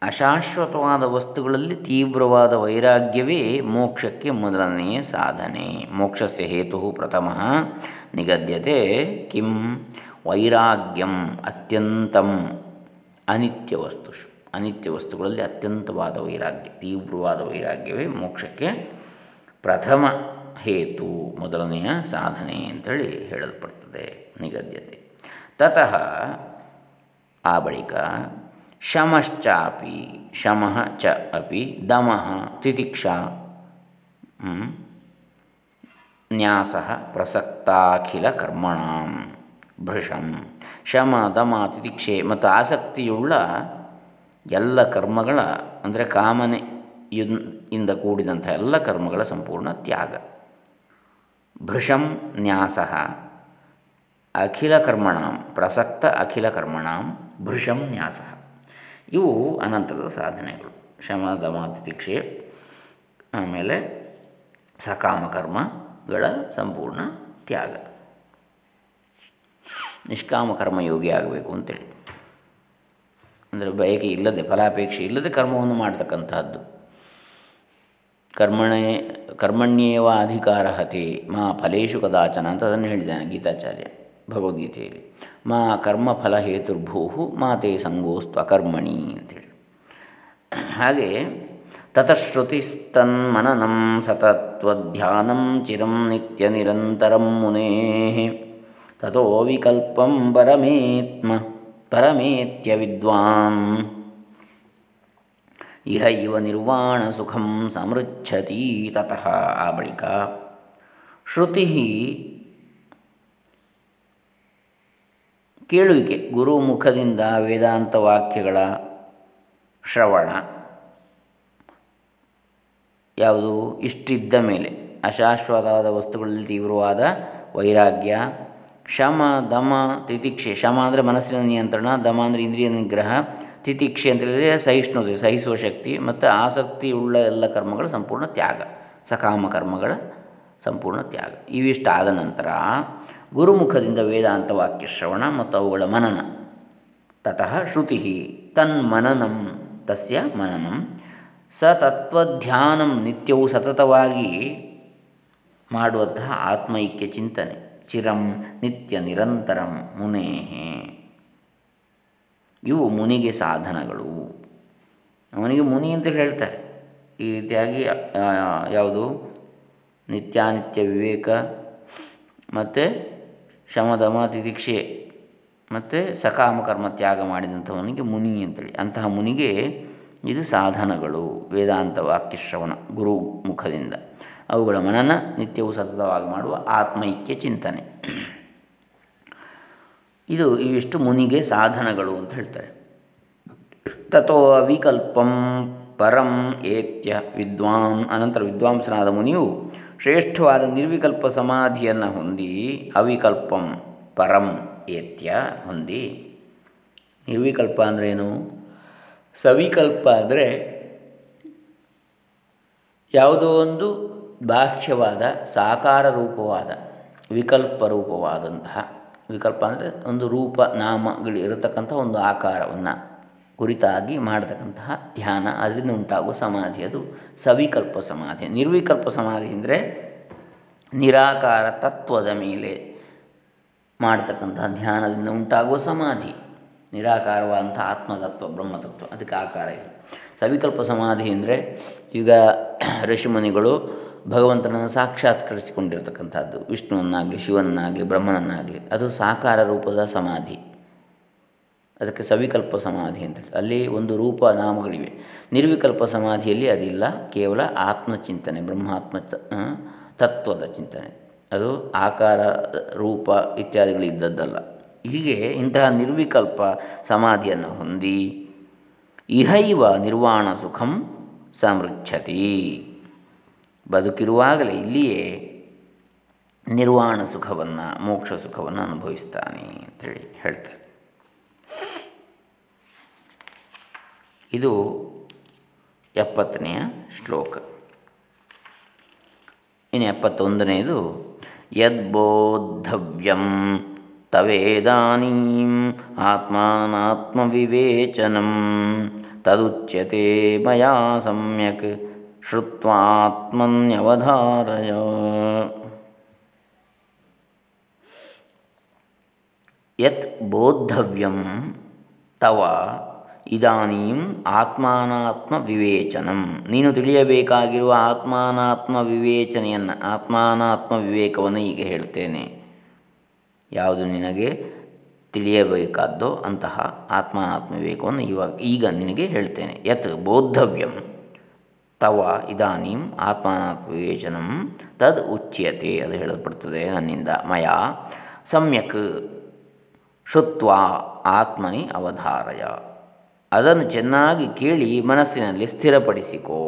[SPEAKER 1] ಅಶಾಶ್ವತವಾದ ವಸ್ತುಗಳಲ್ಲಿ ತೀವ್ರವಾದ ವೈರಾಗ್ಯವೇ ಮೋಕ್ಷಕ್ಕೆ ಮೊದಲನೆಯ ಸಾಧನೆ. ಮೋಕ್ಷಸ್ಯ ಹೇತು ಪ್ರಥಮ. ನಿಗದ್ಯತೆ ಕಿಂ ವೈರಾಗ್ಯಂ ಅತ್ಯಂತಂ ಅನಿತ್ಯ ವಸ್ತುಷು. ಅನಿತ್ಯ ವಸ್ತುಗಳಲ್ಲಿ ಅತ್ಯಂತವಾದ ವೈರಾಗ್ಯ, ತೀವ್ರವಾದ ವೈರಾಗ್ಯವೇ ಮೋಕ್ಷಕ್ಕೆ ಪ್ರಥಮ ಹೇತು, ಮೊದಲನೆಯ ಸಾಧನೆ ಅಂತೇಳಿ ಹೇಳಲ್ಪಡ್ತದೆ. ನಿಗದ್ಯತೆ. ತತಃ ಆ ಬಳಿಕ ಶಮಶ್ಚಾಪಿ ಶಮಃ ಚ ಅಪಿ ದಮಃ ತಿತಿಕ್ಷಾ ನ್ಯಾಸ ಪ್ರಸಕ್ತಾಖಿಲ ಕರ್ಮಣಾಂ ಭೃಷಂ ಶಮ ದಮ ತಿತಿಕ್ಷೆ ಮತ್ತು ಆಸಕ್ತಿಯುಳ್ಳ ಎಲ್ಲ ಕರ್ಮಗಳ, ಅಂದರೆ ಕಾಮನೆ ಇಂದ ಕೂಡಿದಂಥ ಎಲ್ಲ ಕರ್ಮಗಳ ಸಂಪೂರ್ಣ ತ್ಯಾಗ. ಭೃಷಂ ನ್ಯಾಸ ಅಖಿಲ ಕರ್ಮಣಾಂ ಪ್ರಸಕ್ತ ಅಖಿಲ ಭೃಷಂ ನ್ಯಾಸ. ಇವು ಅನಂತರದ ಸಾಧನೆಗಳು. ಶಮ ದಮ ಆಮೇಲೆ ಸಕಾಮಕರ್ಮಗಳ ಸಂಪೂರ್ಣ ತ್ಯಾಗ. ನಿಷ್ಕಾಮ ಯೋಗಿ ಆಗಬೇಕು ಅಂತೇಳಿ. ಅಂದರೆ ಬಯಕೆ ಇಲ್ಲದೆ, ಫಲಾಪೇಕ್ಷೆ ಇಲ್ಲದೆ ಕರ್ಮವನ್ನು ಮಾಡ್ತಕ್ಕಂಥದ್ದು ಕರ್ಮಣೆ, ಕರ್ಮಣ್ಯೇವ ಅಧಿಕಾರ ಹತೆ ಮಾ ಫಲೇಶು ಕದಾಚನ ಅಂತ ಅದನ್ನು ಹೇಳಿದ್ದಾನೆ ಗೀತಾಚಾರ್ಯ ಭಗವದ್ಗೀತೆಯಲ್ಲಿ. ಮಾ ಕರ್ಮಫಲ ಹೇತುರ್ಭೂ ಮಾತೆ ಸಂಗೋಸ್ತ್ವ ಕರ್ಮಣಿ ಅಂತೇಳಿ. ಹಾಗೆ ತತಶ್ರುತಿಸ್ತನ್ಮನನಂ ಸತತ್ವಧ್ಯಾನಂ ಚಿರಂ ನಿತ್ಯ ನಿರಂತರಂ ಮುನೇ ತಥೋ ವಿಕಲ್ಪಂ ಪರಮೇತ್ಮ, ಪರಮೇತ್ಯ ವಿದ್ವಾನ್. ಇಹ ಇವ ನಿರ್ವಾಣ ಸುಖಂ ಸಮೃಚ್ಛತಿ ತತಃ. ಆ ಬಳಿಕ ಶ್ರುತಿ ಕೇಳುವಿಕೆ ಗುರು ಮುಖದಿಂದ ವೇದಾಂತ ವಾಕ್ಯಗಳ ಶ್ರವಣ. ಯಾವುದು? ಇಷ್ಟಿದ್ದ ಮೇಲೆ. ಅಶಾಶ್ವತವಾದ ವಸ್ತುಗಳಲ್ಲಿ ತೀವ್ರವಾದ ವೈರಾಗ್ಯ. ಶಮ, ದಮ, ತಿತಿಕ್ಷೆ. ಶಮ ಅಂದರೆ ಮನಸ್ಸಿನ ನಿಯಂತ್ರಣ, ದಮ ಅಂದರೆ ಇಂದ್ರಿಯ ನಿಗ್ರಹ, ತಿತಿಕ್ಷೆ ಅಂತೇಳಿದರೆ ಸಹಿಷ್ಣುತೆ, ಸಹಿಸುವ ಶಕ್ತಿ ಮತ್ತು ಆಸಕ್ತಿ ಉಳ್ಳ ಎಲ್ಲ ಕರ್ಮಗಳ ಸಂಪೂರ್ಣ ತ್ಯಾಗ. ಸಕಾಮ ಕರ್ಮಗಳ ಸಂಪೂರ್ಣ ತ್ಯಾಗ. ಇವಿಷ್ಟಾದ ನಂತರ ಗುರುಮುಖದಿಂದ ವೇದಾಂತ ವಾಕ್ಯ ಶ್ರವಣ ಮತ್ತು ಅವುಗಳ ಮನನ. ತತಃ ಶ್ರುತಿ ತನ್ಮನನಂ ತಸ್ಯ ಮನನಂ. ಸ ತತ್ವಧ್ಯಾನಂ ನಿತ್ಯವೂ ಸತತವಾಗಿ ಮಾಡುವಂತಹ ಆತ್ಮೈಕ್ಯ ಚಿಂತನೆ. ಚಿರಂ ನಿತ್ಯ ನಿರಂತರಂ ಮುನೇ. ಇವು ಮುನಿಗೆ ಸಾಧನಗಳು. ಅವನಿಗೆ ಮುನಿ ಅಂತ ಹೇಳ್ತಾರೆ. ಈ ರೀತಿಯಾಗಿ ಯಾವುದು? ನಿತ್ಯಾನಿತ್ಯ ವಿವೇಕ ಮತ್ತು ಶಮದಮ ತಿತಿಕ್ಷೆ ಮತ್ತು ಸಕಾಮ ಕರ್ಮ ತ್ಯಾಗ ಮಾಡಿದಂಥವನಿಗೆ ಮುನಿ ಅಂತೇಳಿ. ಅಂತಹ ಮುನಿಗೆ ಇದು ಸಾಧನಗಳು, ವೇದಾಂತ ವಾಕ್ಯಶ್ರವಣ ಗುರು ಮುಖದಿಂದ. ಅವುಗಳ ಮನನ ನಿತ್ಯವೂ ಸತತವಾಗಿ ಮಾಡುವ ಆತ್ಮೈಕ್ಯ ಚಿಂತನೆ. ಇದು ಇವಿಷ್ಟು ಮುನಿಗೆ ಸಾಧನಗಳು ಅಂತ ಹೇಳ್ತಾರೆ. ತಥೋ ವಿಕಲ್ಪಂ ಪರಂ ಏತ್ಯ ವಿದ್ವಾನ್, ಅನಂತರ ವಿದ್ವಾಂಸನಾದ ಮುನಿಯು ಶ್ರೇಷ್ಠವಾದ ನಿರ್ವಿಕಲ್ಪ ಸಮಾಧಿಯನ್ನು ಹೊಂದಿ ಅವಿಕಲ್ಪಂ ಪರಂ ಏತ್ಯ ಹೊಂದಿ. ನಿರ್ವಿಕಲ್ಪ ಅಂದ್ರೇನು ಸವಿಕಲ್ಪ ಅಂದರೆ ಯಾವುದೋ ಒಂದು ಬಾಹ್ಯವಾದ, ಸಾಕಾರ ರೂಪವಾದ, ವಿಕಲ್ಪ ರೂಪವಾದಂತಹ. ವಿಕಲ್ಪ ಅಂದರೆ ಒಂದು ರೂಪ ನಾಮಗಳಿರತಕ್ಕಂಥ ಒಂದು ಆಕಾರವನ್ನು. ಕುರಿತಾಗಿ ಮಾಡತಕ್ಕಂತಹ ಧ್ಯಾನ. ಅದರಿಂದ ಉಂಟಾಗುವ ಸಮಾಧಿ ಅದು ಸವಿಕಲ್ಪ ಸಮಾಧಿ. ನಿರ್ವಿಕಲ್ಪ ಸಮಾಧಿ ಅಂದರೆ ನಿರಾಕಾರ ತತ್ವದ ಮೇಲೆ ಮಾಡತಕ್ಕಂತಹ ಧ್ಯಾನದಿಂದ ಉಂಟಾಗುವ ಸಮಾಧಿ. ನಿರಾಕಾರವಾದಂಥ ಆತ್ಮತತ್ವ, ಬ್ರಹ್ಮತತ್ವ, ಅದಕ್ಕೆ ಆಕಾರ ಇದೆ ಸವಿಕಲ್ಪ ಸಮಾಧಿ ಅಂದರೆ ಈಗ ಋಷಿಮುನಿಗಳು ಭಗವಂತನನ್ನು ಸಾಕ್ಷಾತ್ಕರಿಸಿಕೊಂಡಿರ್ತಕ್ಕಂಥದ್ದು. ವಿಷ್ಣುವನ್ನಾಗಲಿ, ಶಿವನನ್ನಾಗಲಿ, ಬ್ರಹ್ಮನನ್ನಾಗಲಿ. ಅದು ಸಾಕಾರ ರೂಪದ ಸಮಾಧಿ. ಅದಕ್ಕೆ ಸವಿಕಲ್ಪ ಸಮಾಧಿ ಅಂತೇಳಿ ಅಲ್ಲಿ ಒಂದು ರೂಪ ನಾಮಗಳಿವೆ. ನಿರ್ವಿಕಲ್ಪ ಸಮಾಧಿಯಲ್ಲಿ ಅದಿಲ್ಲ, ಕೇವಲ ಆತ್ಮಚಿಂತನೆ, ಬ್ರಹ್ಮಾತ್ಮ ತತ್ವದ ಚಿಂತನೆ. ಅದು ಆಕಾರ, ರೂಪ ಇತ್ಯಾದಿಗಳಿದ್ದದ್ದಲ್ಲ. ಹೀಗೆ ಇಂತಹ ನಿರ್ವಿಕಲ್ಪ ಸಮಾಧಿಯನ್ನು ಹೊಂದಿ ಇಹೈವ ನಿರ್ವಾಣ ಸುಖಂ ಸಮೃಚ್ಛತಿ. ಬದುಕಿರುವಾಗಲೇ ಇಲ್ಲಿಯೇ ನಿರ್ವಾಣ ಸುಖವನ್ನು, ಮೋಕ್ಷ ಸುಖವನ್ನು ಅನುಭವಿಸ್ತಾನೆ ಅಂತೇಳಿ ಹೇಳ್ತಾರೆ. ಇದು ಎಪ್ಪತ್ತನೆಯ ಶ್ಲೋಕ. ಇನ್ನು ಎಪ್ಪತ್ತೊಂದನೆಯದು, ಯದ್ಬೋದ್ಧವ್ಯಂ ತವೇದಾನೀಂ ಆತ್ಮಾನಾತ್ಮವಿವೇಚನಂ ತದುಚ್ಯತೆ ಮಯಾ ಸಮ್ಯಕ್ ಶ್ರುತ್ವಾತ್ಮನ್ಯವಧಾರಯ. ಯತ್ ಬೋದ್ಧವ್ಯಂ ತವ ಇದಾನೀಂ ಆತ್ಮಾನಾತ್ಮ ವಿವೇಚನಂ ನೀನು ತಿಳಿಯಬೇಕಾಗಿರುವ ಆತ್ಮಾನಾತ್ಮ ವಿವೇಚನೆಯನ್ನು ಆತ್ಮಾನಾತ್ಮ ವಿವೇಕವನ್ನು ಈಗ ಹೇಳ್ತೇನೆ. ಯಾವುದು ನಿನಗೆ ತಿಳಿಯಬೇಕಾದ್ದೋ ಅಂತಹ ಆತ್ಮಾನಾತ್ಮ ವಿವೇಕವನ್ನು ಇವಾಗ ಈಗ ನಿನಗೆ ಹೇಳ್ತೇನೆ. ಯತ್ ಬೋದ್ಧವ್ಯಂ ತವ ಇದಾನೀಂ ಆತ್ಮಾನಾತ್ಮ ವಿವೇಚನಂ ತದ್ ಉಚ್ಯತೆ ಅದು ಹೇಳಲ್ಪಡ್ತದೆ ನನ್ನಿಂದ. ಮಯ ಸಮ್ಯಕ್ ಶುತ್ವ ಆತ್ಮನಿ ಅವಧಾರಯ. ಅದನ್ನು ಚೆನ್ನಾಗಿ ಕೇಳಿ ಮನಸ್ಸಿನಲ್ಲಿ ಸ್ಥಿರಪಡಿಸಿಕೋ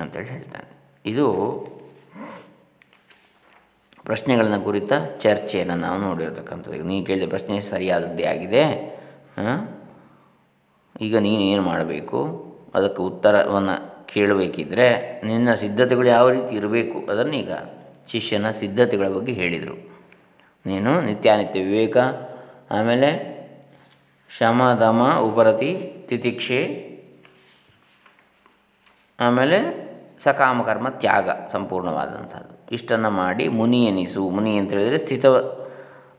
[SPEAKER 1] ಅಂತೇಳಿ ಹೇಳ್ತಾನೆ. ಇದು ಪ್ರಶ್ನೆಗಳನ್ನು ಕುರಿತ ಚರ್ಚೆಯನ್ನು ನಾವು ನೋಡಿರ್ತಕ್ಕಂಥದ್ದು. ನೀನು ಕೇಳಿದ ಪ್ರಶ್ನೆ ಸರಿಯಾದದ್ದೇ ಆಗಿದೆ. ಈಗ ನೀನು ಏನು ಮಾಡಬೇಕು? ಅದಕ್ಕೆ ಉತ್ತರವನ್ನು ಕೇಳಬೇಕಿದ್ರೆ ನಿನ್ನ ಸಿದ್ಧತೆಗಳು ಯಾವ ರೀತಿ ಇರಬೇಕು? ಅದನ್ನು ಈಗ ಶಿಷ್ಯನ ಸಿದ್ಧತೆಗಳ ಬಗ್ಗೆ ಹೇಳಿದರು. ನೀನು ನಿತ್ಯಾನಿತ್ಯ ವಿವೇಕ, ಆಮೇಲೆ ಶಮ ದಮ ಉಪರತಿ, ತಿತಿಕ್ಷೆ, ಆಮೇಲೆ ಸಕಾಮಕರ್ಮ, ತ್ಯಾಗ ಸಂಪೂರ್ಣವಾದಂಥದ್ದು. ಇಷ್ಟನ್ನು ಮಾಡಿ ಮುನಿ ಎನಿಸು ಮುನಿ ಅಂತ ಹೇಳಿದರೆ ಸ್ಥಿತ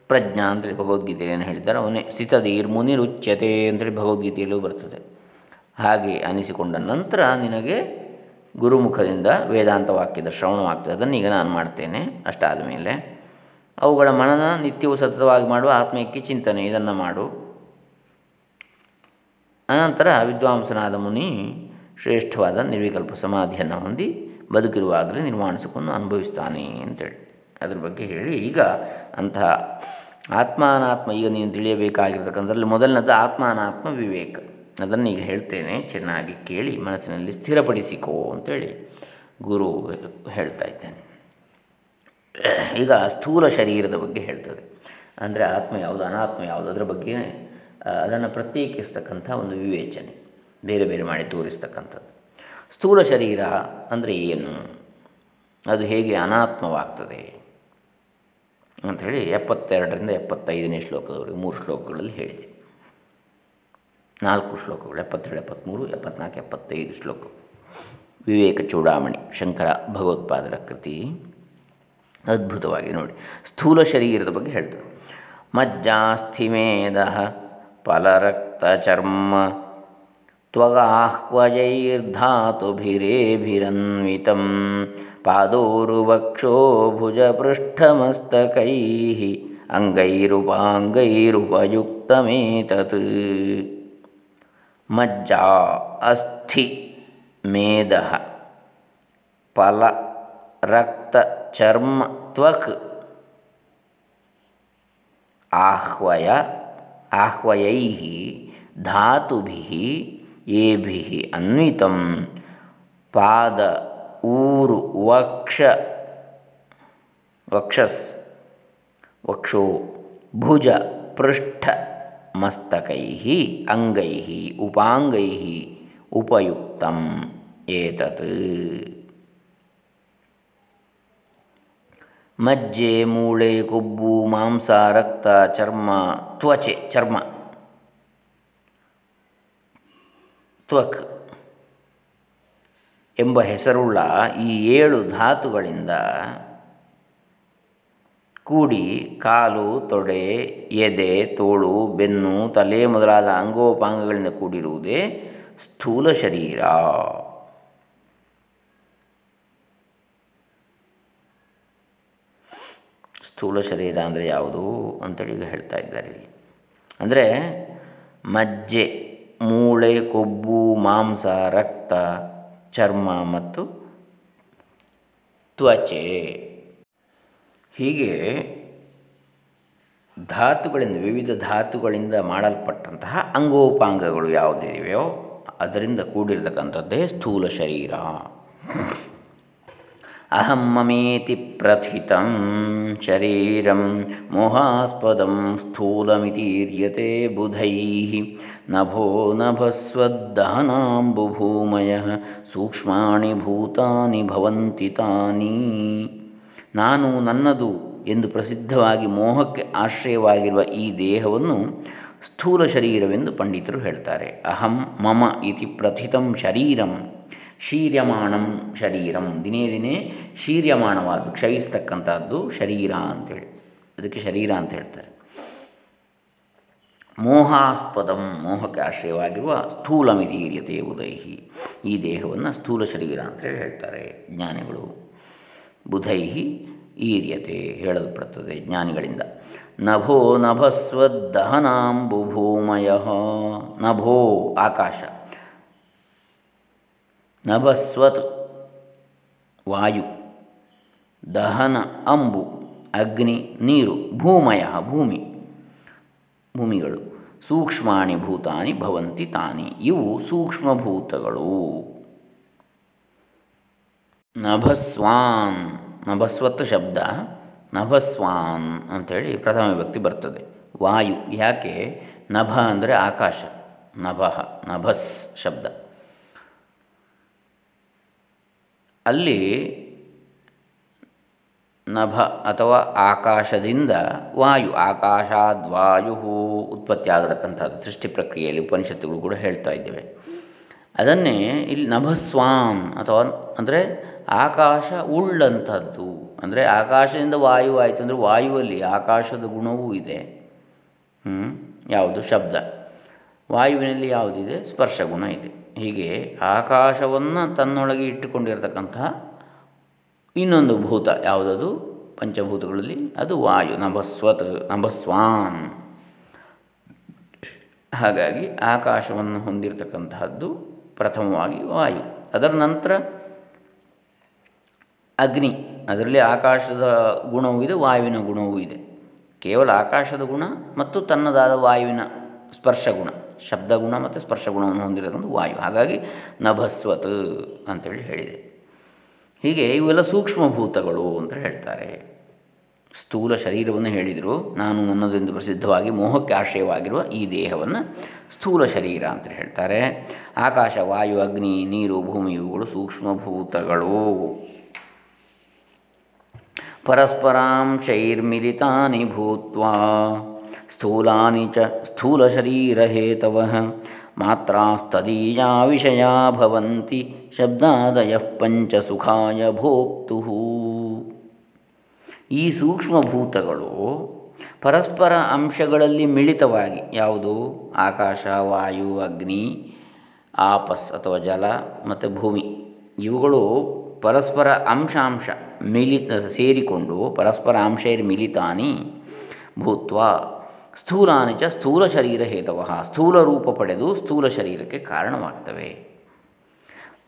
[SPEAKER 1] ಪ್ರಜ್ಞಾ ಅಂತೇಳಿ ಏನು ಹೇಳಿದ್ದಾರೆ. ಅವನೇ ಮುನಿ ಮುನಿರುಚ್ಯತೆ ಅಂತೇಳಿ ಭಗವದ್ಗೀತೆಯಲ್ಲೂ ಬರ್ತದೆ. ಹಾಗೆ ಅನಿಸಿಕೊಂಡ ನಂತರ ನಿನಗೆ ಗುರುಮುಖದಿಂದ ವೇದಾಂತ ವಾಕ್ಯದ ಶ್ರವಣವಾಗ್ತದೆ ಅದನ್ನು ಈಗ ನಾನು ಮಾಡ್ತೇನೆ ಅಷ್ಟಾದ ಮೇಲೆ. ಅವುಗಳ ಮನನ ನಿತ್ಯವೂ ಸತತವಾಗಿ ಮಾಡುವ ಆತ್ಮೀಯಕ್ಕೆ ಚಿಂತನೆ. ಇದನ್ನು ಮಾಡು. ಅನಂತರ ವಿದ್ವಾಂಸನಾದ ಮುನಿ ಶ್ರೇಷ್ಠವಾದ ನಿರ್ವಿಕಲ್ಪ ಸಮಾಧಿಯನ್ನು ಹೊಂದಿ ಬದುಕಿರುವಾಗಲೇ ನಿರ್ಮಾಣಿಸಿಕೊಂಡು ಅನುಭವಿಸ್ತಾನೆ ಅಂತೇಳಿ. ಅದ್ರ ಬಗ್ಗೆ ಹೇಳಿ, ಈಗ ಅಂತಹ ಆತ್ಮ ಅನಾತ್ಮ ಈಗ ನೀನು ತಿಳಿಯಬೇಕಾಗಿರ್ತಕ್ಕಂಥದ್ರಲ್ಲಿ ಮೊದಲನೇದು ಆತ್ಮ ಅನಾತ್ಮ ವಿವೇಕ. ಅದನ್ನು ಈಗ ಹೇಳ್ತೇನೆ, ಚೆನ್ನಾಗಿ ಕೇಳಿ, ಮನಸ್ಸಿನಲ್ಲಿ ಸ್ಥಿರಪಡಿಸಿಕೋ ಅಂತೇಳಿ ಗುರು ಹೇಳ್ತಾ ಇದ್ದೇನೆ. ಈಗ ಸ್ಥೂಲ ಶರೀರದ ಬಗ್ಗೆ ಹೇಳ್ತದೆ. ಅಂದರೆ ಆತ್ಮ ಯಾವುದು, ಅನಾತ್ಮ ಯಾವುದು, ಅದರ ಬಗ್ಗೆ ಅದನ್ನು ಪ್ರತ್ಯೇಕಿಸ್ತಕ್ಕಂಥ ಒಂದು ವಿವೇಚನೆ, ಬೇರೆ ಬೇರೆ ಮಾಡಿ ತೋರಿಸ್ತಕ್ಕಂಥದ್ದು. ಸ್ಥೂಲ ಶರೀರ ಅಂದರೆ ಏನು? ಅದು ಹೇಗೆ ಅನಾತ್ಮವಾಗ್ತದೆ? ಅಂಥೇಳಿ ಎಪ್ಪತ್ತೆರಡರಿಂದ ಎಪ್ಪತ್ತೈದನೇ ಶ್ಲೋಕದವರೆಗೆ ಮೂರು ಶ್ಲೋಕಗಳಲ್ಲಿ ಹೇಳಿದೆ. ನಾಲ್ಕು ಶ್ಲೋಕಗಳು, ಎಪ್ಪತ್ತೆರಡು, ಎಪ್ಪತ್ತ್ಮೂರು ಎಪ್ಪತ್ನಾಲ್ಕು ಎಪ್ಪತ್ತೈದು ಶ್ಲೋಕ ವಿವೇಕ ಚೂಡಾಮಣಿ, ಶಂಕರ ಭಗವತ್ಪಾದರ ಕೃತಿ. ಅದ್ಭುತವಾಗಿ ನೋಡಿ. ಸ್ಥೂಲ ಶರೀರದ ಬಗ್ಗೆ ಹೇಳ್ತದೆ ಮಜ್ಜಾಸ್ಥಿಮೇದ ಫಲರಕ್ತ ಚರ್ಮ ತ್ವಗಾಹ್ವಜೈರ್ಧಾತುಭಿರೇಭಿರನ್ವಿತಂ ಪಾದೋರುವಕ್ಷೋ ಭುಜಪೃಷ್ಠಮಸ್ತಕೈः ಅಂಗೈರುಪಾಂಗೈರುಪಯುಕ್ತಮೇತತ್ ಮಜ್ಜಾ ಅಸ್ಥಿ ಮೇದ ಫಲ ರಕ್ತ ಚರ್ಮ ತ್ವಕ್ ಆಹ್ವಯ ಧಾತುಭಿ ಏಭಿ ಅನ್ವಿತಂ ಪಾದ ಊರು ವಕ್ಷ ವಕ್ಷಸ್ ವಕ್ಷೋ ಭುಜ ಪೃಷ್ಠ ಮಸ್ತಕೈ ಅಂಗೈ ಉಪಾಂಗೈ ಉಪಯುಕ್ತ ಏತತ್. ಮಜ್ಜೆ, ಮೂಳೆ, ಕೊಬ್ಬು, ಮಾಂಸ, ರಕ್ತ, ಚರ್ಮ, ತ್ವಚೆ, ಚರ್ಮ. ತ್ವಕ್ ಎಂಬ ಹೆಸರುಳ್ಳ ಈ ಏಳು ಧಾತುಗಳಿಂದ ಕೂಡಿ ಕಾಲು, ತೊಡೆ, ಎದೆ, ತೋಳು, ಬೆನ್ನು, ತಲೆ ಮೊದಲಾದ ಅಂಗೋಪಾಂಗಗಳಿಂದ ಕೂಡಿರುವುದೇ ಸ್ಥೂಲ ಶರೀರ. ಸ್ಥೂಲ ಶರೀರ ಅಂದರೆ ಯಾವುದು ಅಂತೇಳಿ ಈಗ ಹೇಳ್ತಾ ಇದ್ದಾರೆ ಇಲ್ಲಿ. ಅಂದರೆ ಮಜ್ಜೆ, ಮೂಳೆ, ಕೊಬ್ಬು, ಮಾಂಸ, ರಕ್ತ, ಚರ್ಮ ಮತ್ತು ತ್ವಚೆ. ಹೀಗೆ ಧಾತುಗಳಿಂದ, ವಿವಿಧ ಧಾತುಗಳಿಂದ ಮಾಡಲ್ಪಟ್ಟಂತಹ ಅಂಗೋಪಾಂಗಗಳು ಯಾವುದಿವೆಯೋ, ಅದರಿಂದ ಕೂಡಿರತಕ್ಕಂಥದ್ದೇ ಸ್ಥೂಲ ಶರೀರ. ಅಹಂ ಮಮೇತಿ ಪ್ರಥಿತ ಶರೀರಂ ಮೋಹಾಸ್ಪದಂ ಸ್ಥೂಲಮಿತೀರ್ಯತೆ ಬುಧೈ ನಭೋ ನಭಸ್ವದ್ದಹನಾಂಬುಭೂಮಯ ಸೂಕ್ಷ್ಮಾಣಿ ಭೂತಾನಿ ಭವಂತಿ ತಾನಿ ನಾನು ನನ್ನದು ಎಂದು ಪ್ರಸಿದ್ಧವಾಗಿ ಮೋಹಕ್ಕೆ ಆಶ್ರಯವಾಗಿರುವ ಈ ದೇಹವನ್ನು ಸ್ಥೂಲ ಶರೀರವೆಂದು ಪಂಡಿತರು ಹೇಳ್ತಾರೆ. ಅಹಂ ಮಮ ಇತಿ ಪ್ರಥಿತಂ ಶರೀರಂ. ಶೀರ್ಯಮಾಣಂ ಶರೀರಂ. ದಿನೇ ದಿನೇ ಶೀರ್ಯಮಾಣವಾದ್ದು ಕ್ಷಯಿಸ್ತಕ್ಕಂಥದ್ದು ಶರೀರ ಅಂತೇಳಿ. ಅದಕ್ಕೆ ಶರೀರ ಅಂತ ಹೇಳ್ತಾರೆ. ಮೋಹಾಸ್ಪದಂ ಮೋಹಕ್ಕೆ ಆಶ್ರಯವಾಗಿರುವ ಸ್ಥೂಲಮಿತೀರ್ಯತೆ ಉದೈಹಿ. ಈ ದೇಹವನ್ನು ಸ್ಥೂಲ ಶರೀರ ಅಂತೇಳಿ ಹೇಳ್ತಾರೆ ಜ್ಞಾನಿಗಳು. ಬುಧೈಹಿ ಈರ್ಯತೆ ಹೇಳಲ್ಪಡುತ್ತದೆ ಜ್ಞಾನಿಗಳಿಂದ. ನಭೋ ನಭಸ್ವದ್ದಹನಾಂಬುಭೂಮಯ. ನಭೋ ಆಕಾಶ. ನಭಸ್ವತ್ ವಾಯು, ದಹನ ಅಂಬು, ಅಗ್ನಿ ನೀರು, ಭೂಮಯ ಭೂಮಿ, ಭೂಮಿಗಳು, ಸೂಕ್ಷ್ಮಾಣಿ ಭೂತಾನಿ ಭವಂತಿ ತಾನಿ, ಇವು ಸೂಕ್ಷ್ಮಭೂತಗಳು. ನಭಸ್ವಾನ್, ನಭಸ್ವತ್ ಶಬ್ದ ನಭಸ್ವಾನ್ ಅಂಥೇಳಿ ಪ್ರಥಮ ವ್ಯಕ್ತಿ ಬರ್ತದೆ. ವಾಯು ಯಾಕೆ? ನಭ ಅಂದರೆ ಆಕಾಶ, ನಭ, ನಭಸ್ ಶಬ್ದ. ಅಲ್ಲಿ ನಭ ಅಥವಾ ಆಕಾಶದಿಂದ ವಾಯು ಆಕಾಶಾದ್ವಾಯು ಉತ್ಪತ್ತಿ ಆಗತಕ್ಕಂಥದ್ದು, ಸೃಷ್ಟಿ ಪ್ರಕ್ರಿಯೆಯಲ್ಲಿ ಉಪನಿಷತ್ತುಗಳು ಕೂಡ ಹೇಳ್ತಾ ಇದ್ದೇವೆ. ಅದನ್ನೇ ಇಲ್ಲಿ ನಭಸ್ವಾನ್ ಅಥವಾ ಅಂದರೆ ಆಕಾಶ ಉಳ್ಳಂಥದ್ದು. ಅಂದರೆ ಆಕಾಶದಿಂದ ವಾಯು ಆಯಿತು ಅಂದರೆ ವಾಯುವಲ್ಲಿ ಆಕಾಶದ ಗುಣವೂ ಇದೆ. ಯಾವುದು? ಶಬ್ದ. ವಾಯುವಿನಲ್ಲಿ ಯಾವುದಿದೆ? ಸ್ಪರ್ಶ ಗುಣ ಇದೆ. ಹೀಗೆ ಆಕಾಶವನ್ನು ತನ್ನೊಳಗೆ ಇಟ್ಟುಕೊಂಡಿರತಕ್ಕಂತಹ ಇನ್ನೊಂದು ಭೂತ, ಯಾವುದದು? ಪಂಚಭೂತಗಳಲ್ಲಿ ಅದು ವಾಯು ನಭಸ್ವತ್ ನಭಸ್ವಾನ್ ಹಾಗಾಗಿ ಆಕಾಶವನ್ನು ಹೊಂದಿರತಕ್ಕಂತಹದ್ದು ಪ್ರಥಮವಾಗಿ ವಾಯು. ಅದರ ನಂತರ ಅಗ್ನಿ. ಅದರಲ್ಲಿ ಆಕಾಶದ ಗುಣವೂ ಇದೆ, ವಾಯುವಿನ ಗುಣವೂ ಇದೆ. ಕೇವಲ ಆಕಾಶದ ಗುಣ ಮತ್ತು ತನ್ನದಾದ ವಾಯುವಿನ ಸ್ಪರ್ಶಗುಣ ಶಬ್ದಗುಣ ಮತ್ತು ಸ್ಪರ್ಶಗುಣವನ್ನು ಹೊಂದಿರೋದೊಂದು ವಾಯು. ಹಾಗಾಗಿ ನಭಸ್ವತ್ ಅಂತೇಳಿ ಹೇಳಿದೆ. ಹೀಗೆ ಇವೆಲ್ಲ ಸೂಕ್ಷ್ಮಭೂತಗಳು ಅಂತ ಹೇಳ್ತಾರೆ. ಸ್ಥೂಲ ಶರೀರವನ್ನು ಹೇಳಿದರು. ನಾನು ನನ್ನದೆಂದು ಪ್ರಸಿದ್ಧವಾಗಿ ಮೋಹಕ್ಕೆ ಆಶ್ರಯವಾಗಿರುವ ಈ ದೇಹವನ್ನು ಸ್ಥೂಲ ಶರೀರ ಅಂತ ಹೇಳ್ತಾರೆ. ಆಕಾಶ, ವಾಯು, ಅಗ್ನಿ, ನೀರು, ಭೂಮಿ ಇವುಗಳು ಸೂಕ್ಷ್ಮಭೂತಗಳು. ಪರಸ್ಪರಾಂಶೈರ್ಮಿಲಿತಾನಿ ಭೂತ್ವಾ. ಸ್ಥೂಲಾನಿ ಚ ಸ್ಥೂಲಶರೀರಹೇತವಃ ಮಾತ್ರಾಸ್ತದೀಯಾ ವಿಷಯಾ ಭವಂತಿ ಶಬ್ದಾದಯ ಪಂಚ ಸುಖಾಯ ಭೋಕ್ತು ಈ ಸೂಕ್ಷ್ಮಭೂತಗಳು ಪರಸ್ಪರ ಅಂಶಗಳಲ್ಲಿ ಮಿಳಿತವಾಗಿ ಯಾವುದು? ಆಕಾಶ, ವಾಯು, ಅಗ್ನಿ, ಆಪಸ್ ಅಥವಾ ಜಲ ಮತ್ತು ಭೂಮಿ. ಇವುಗಳು ಪರಸ್ಪರ ಅಂಶಾಂಶ ಮಿಲಿತ ಸೇರಿಕೊಂಡು ಪರಸ್ಪರ ಅಂಶೈರ್ ಮಿಲಿತಾನಿ ಭೂತ್ವ ಸ್ಥೂಲಾನಿ ಚ ಸ್ಥೂಲ ಶರೀರ ಹೇತವ. ಸ್ಥೂಲ ರೂಪ ಪಡೆದು ಸ್ಥೂಲ ಶರೀರಕ್ಕೆ ಕಾರಣವಾಗ್ತವೆ.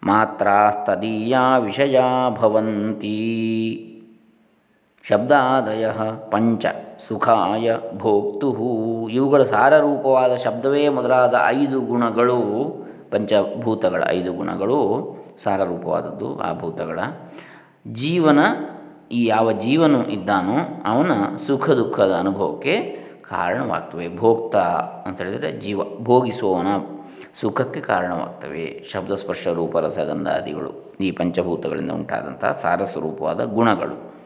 [SPEAKER 1] ಮಾತ್ರಾಸ್ತದೀಯ ವಿಷಯ ಭವಂತಿ. ಶಬ್ದಾದಯ ಪಂಚ ಸುಖಾಯ ಭೋಕ್ತು ಇವುಗಳ ಸಾರರೂಪವಾದ ಶಬ್ದವೇ ಮೊದಲಾದ ಐದು ಗುಣಗಳು, ಪಂಚಭೂತಗಳ ಐದು ಗುಣಗಳು, ಸಾರರೂಪವಾದದ್ದು ಆ ಭೂತಗಳ. ಜೀವನ, ಈ ಯಾವ ಜೀವನು ಇದ್ದಾನೋ, ಅವನ ಸುಖ ದುಃಖದ ಅನುಭವಕ್ಕೆ ಕಾರಣವಾಗ್ತವೆ. ಭೋಕ್ತ ಅಂತ ಹೇಳಿದರೆ ಜೀವ ಭೋಗಿಸುವವನ ಸುಖಕ್ಕೆ ಕಾರಣವಾಗ್ತವೆ. ಶಬ್ದಸ್ಪರ್ಶ ರೂಪ ರಸಗಂಧಾದಿಗಳು ಈ ಪಂಚಭೂತಗಳಿಂದ ಉಂಟಾದಂತಹ ಸಾರಸ್ವರೂಪವಾದ ಗುಣಗಳು.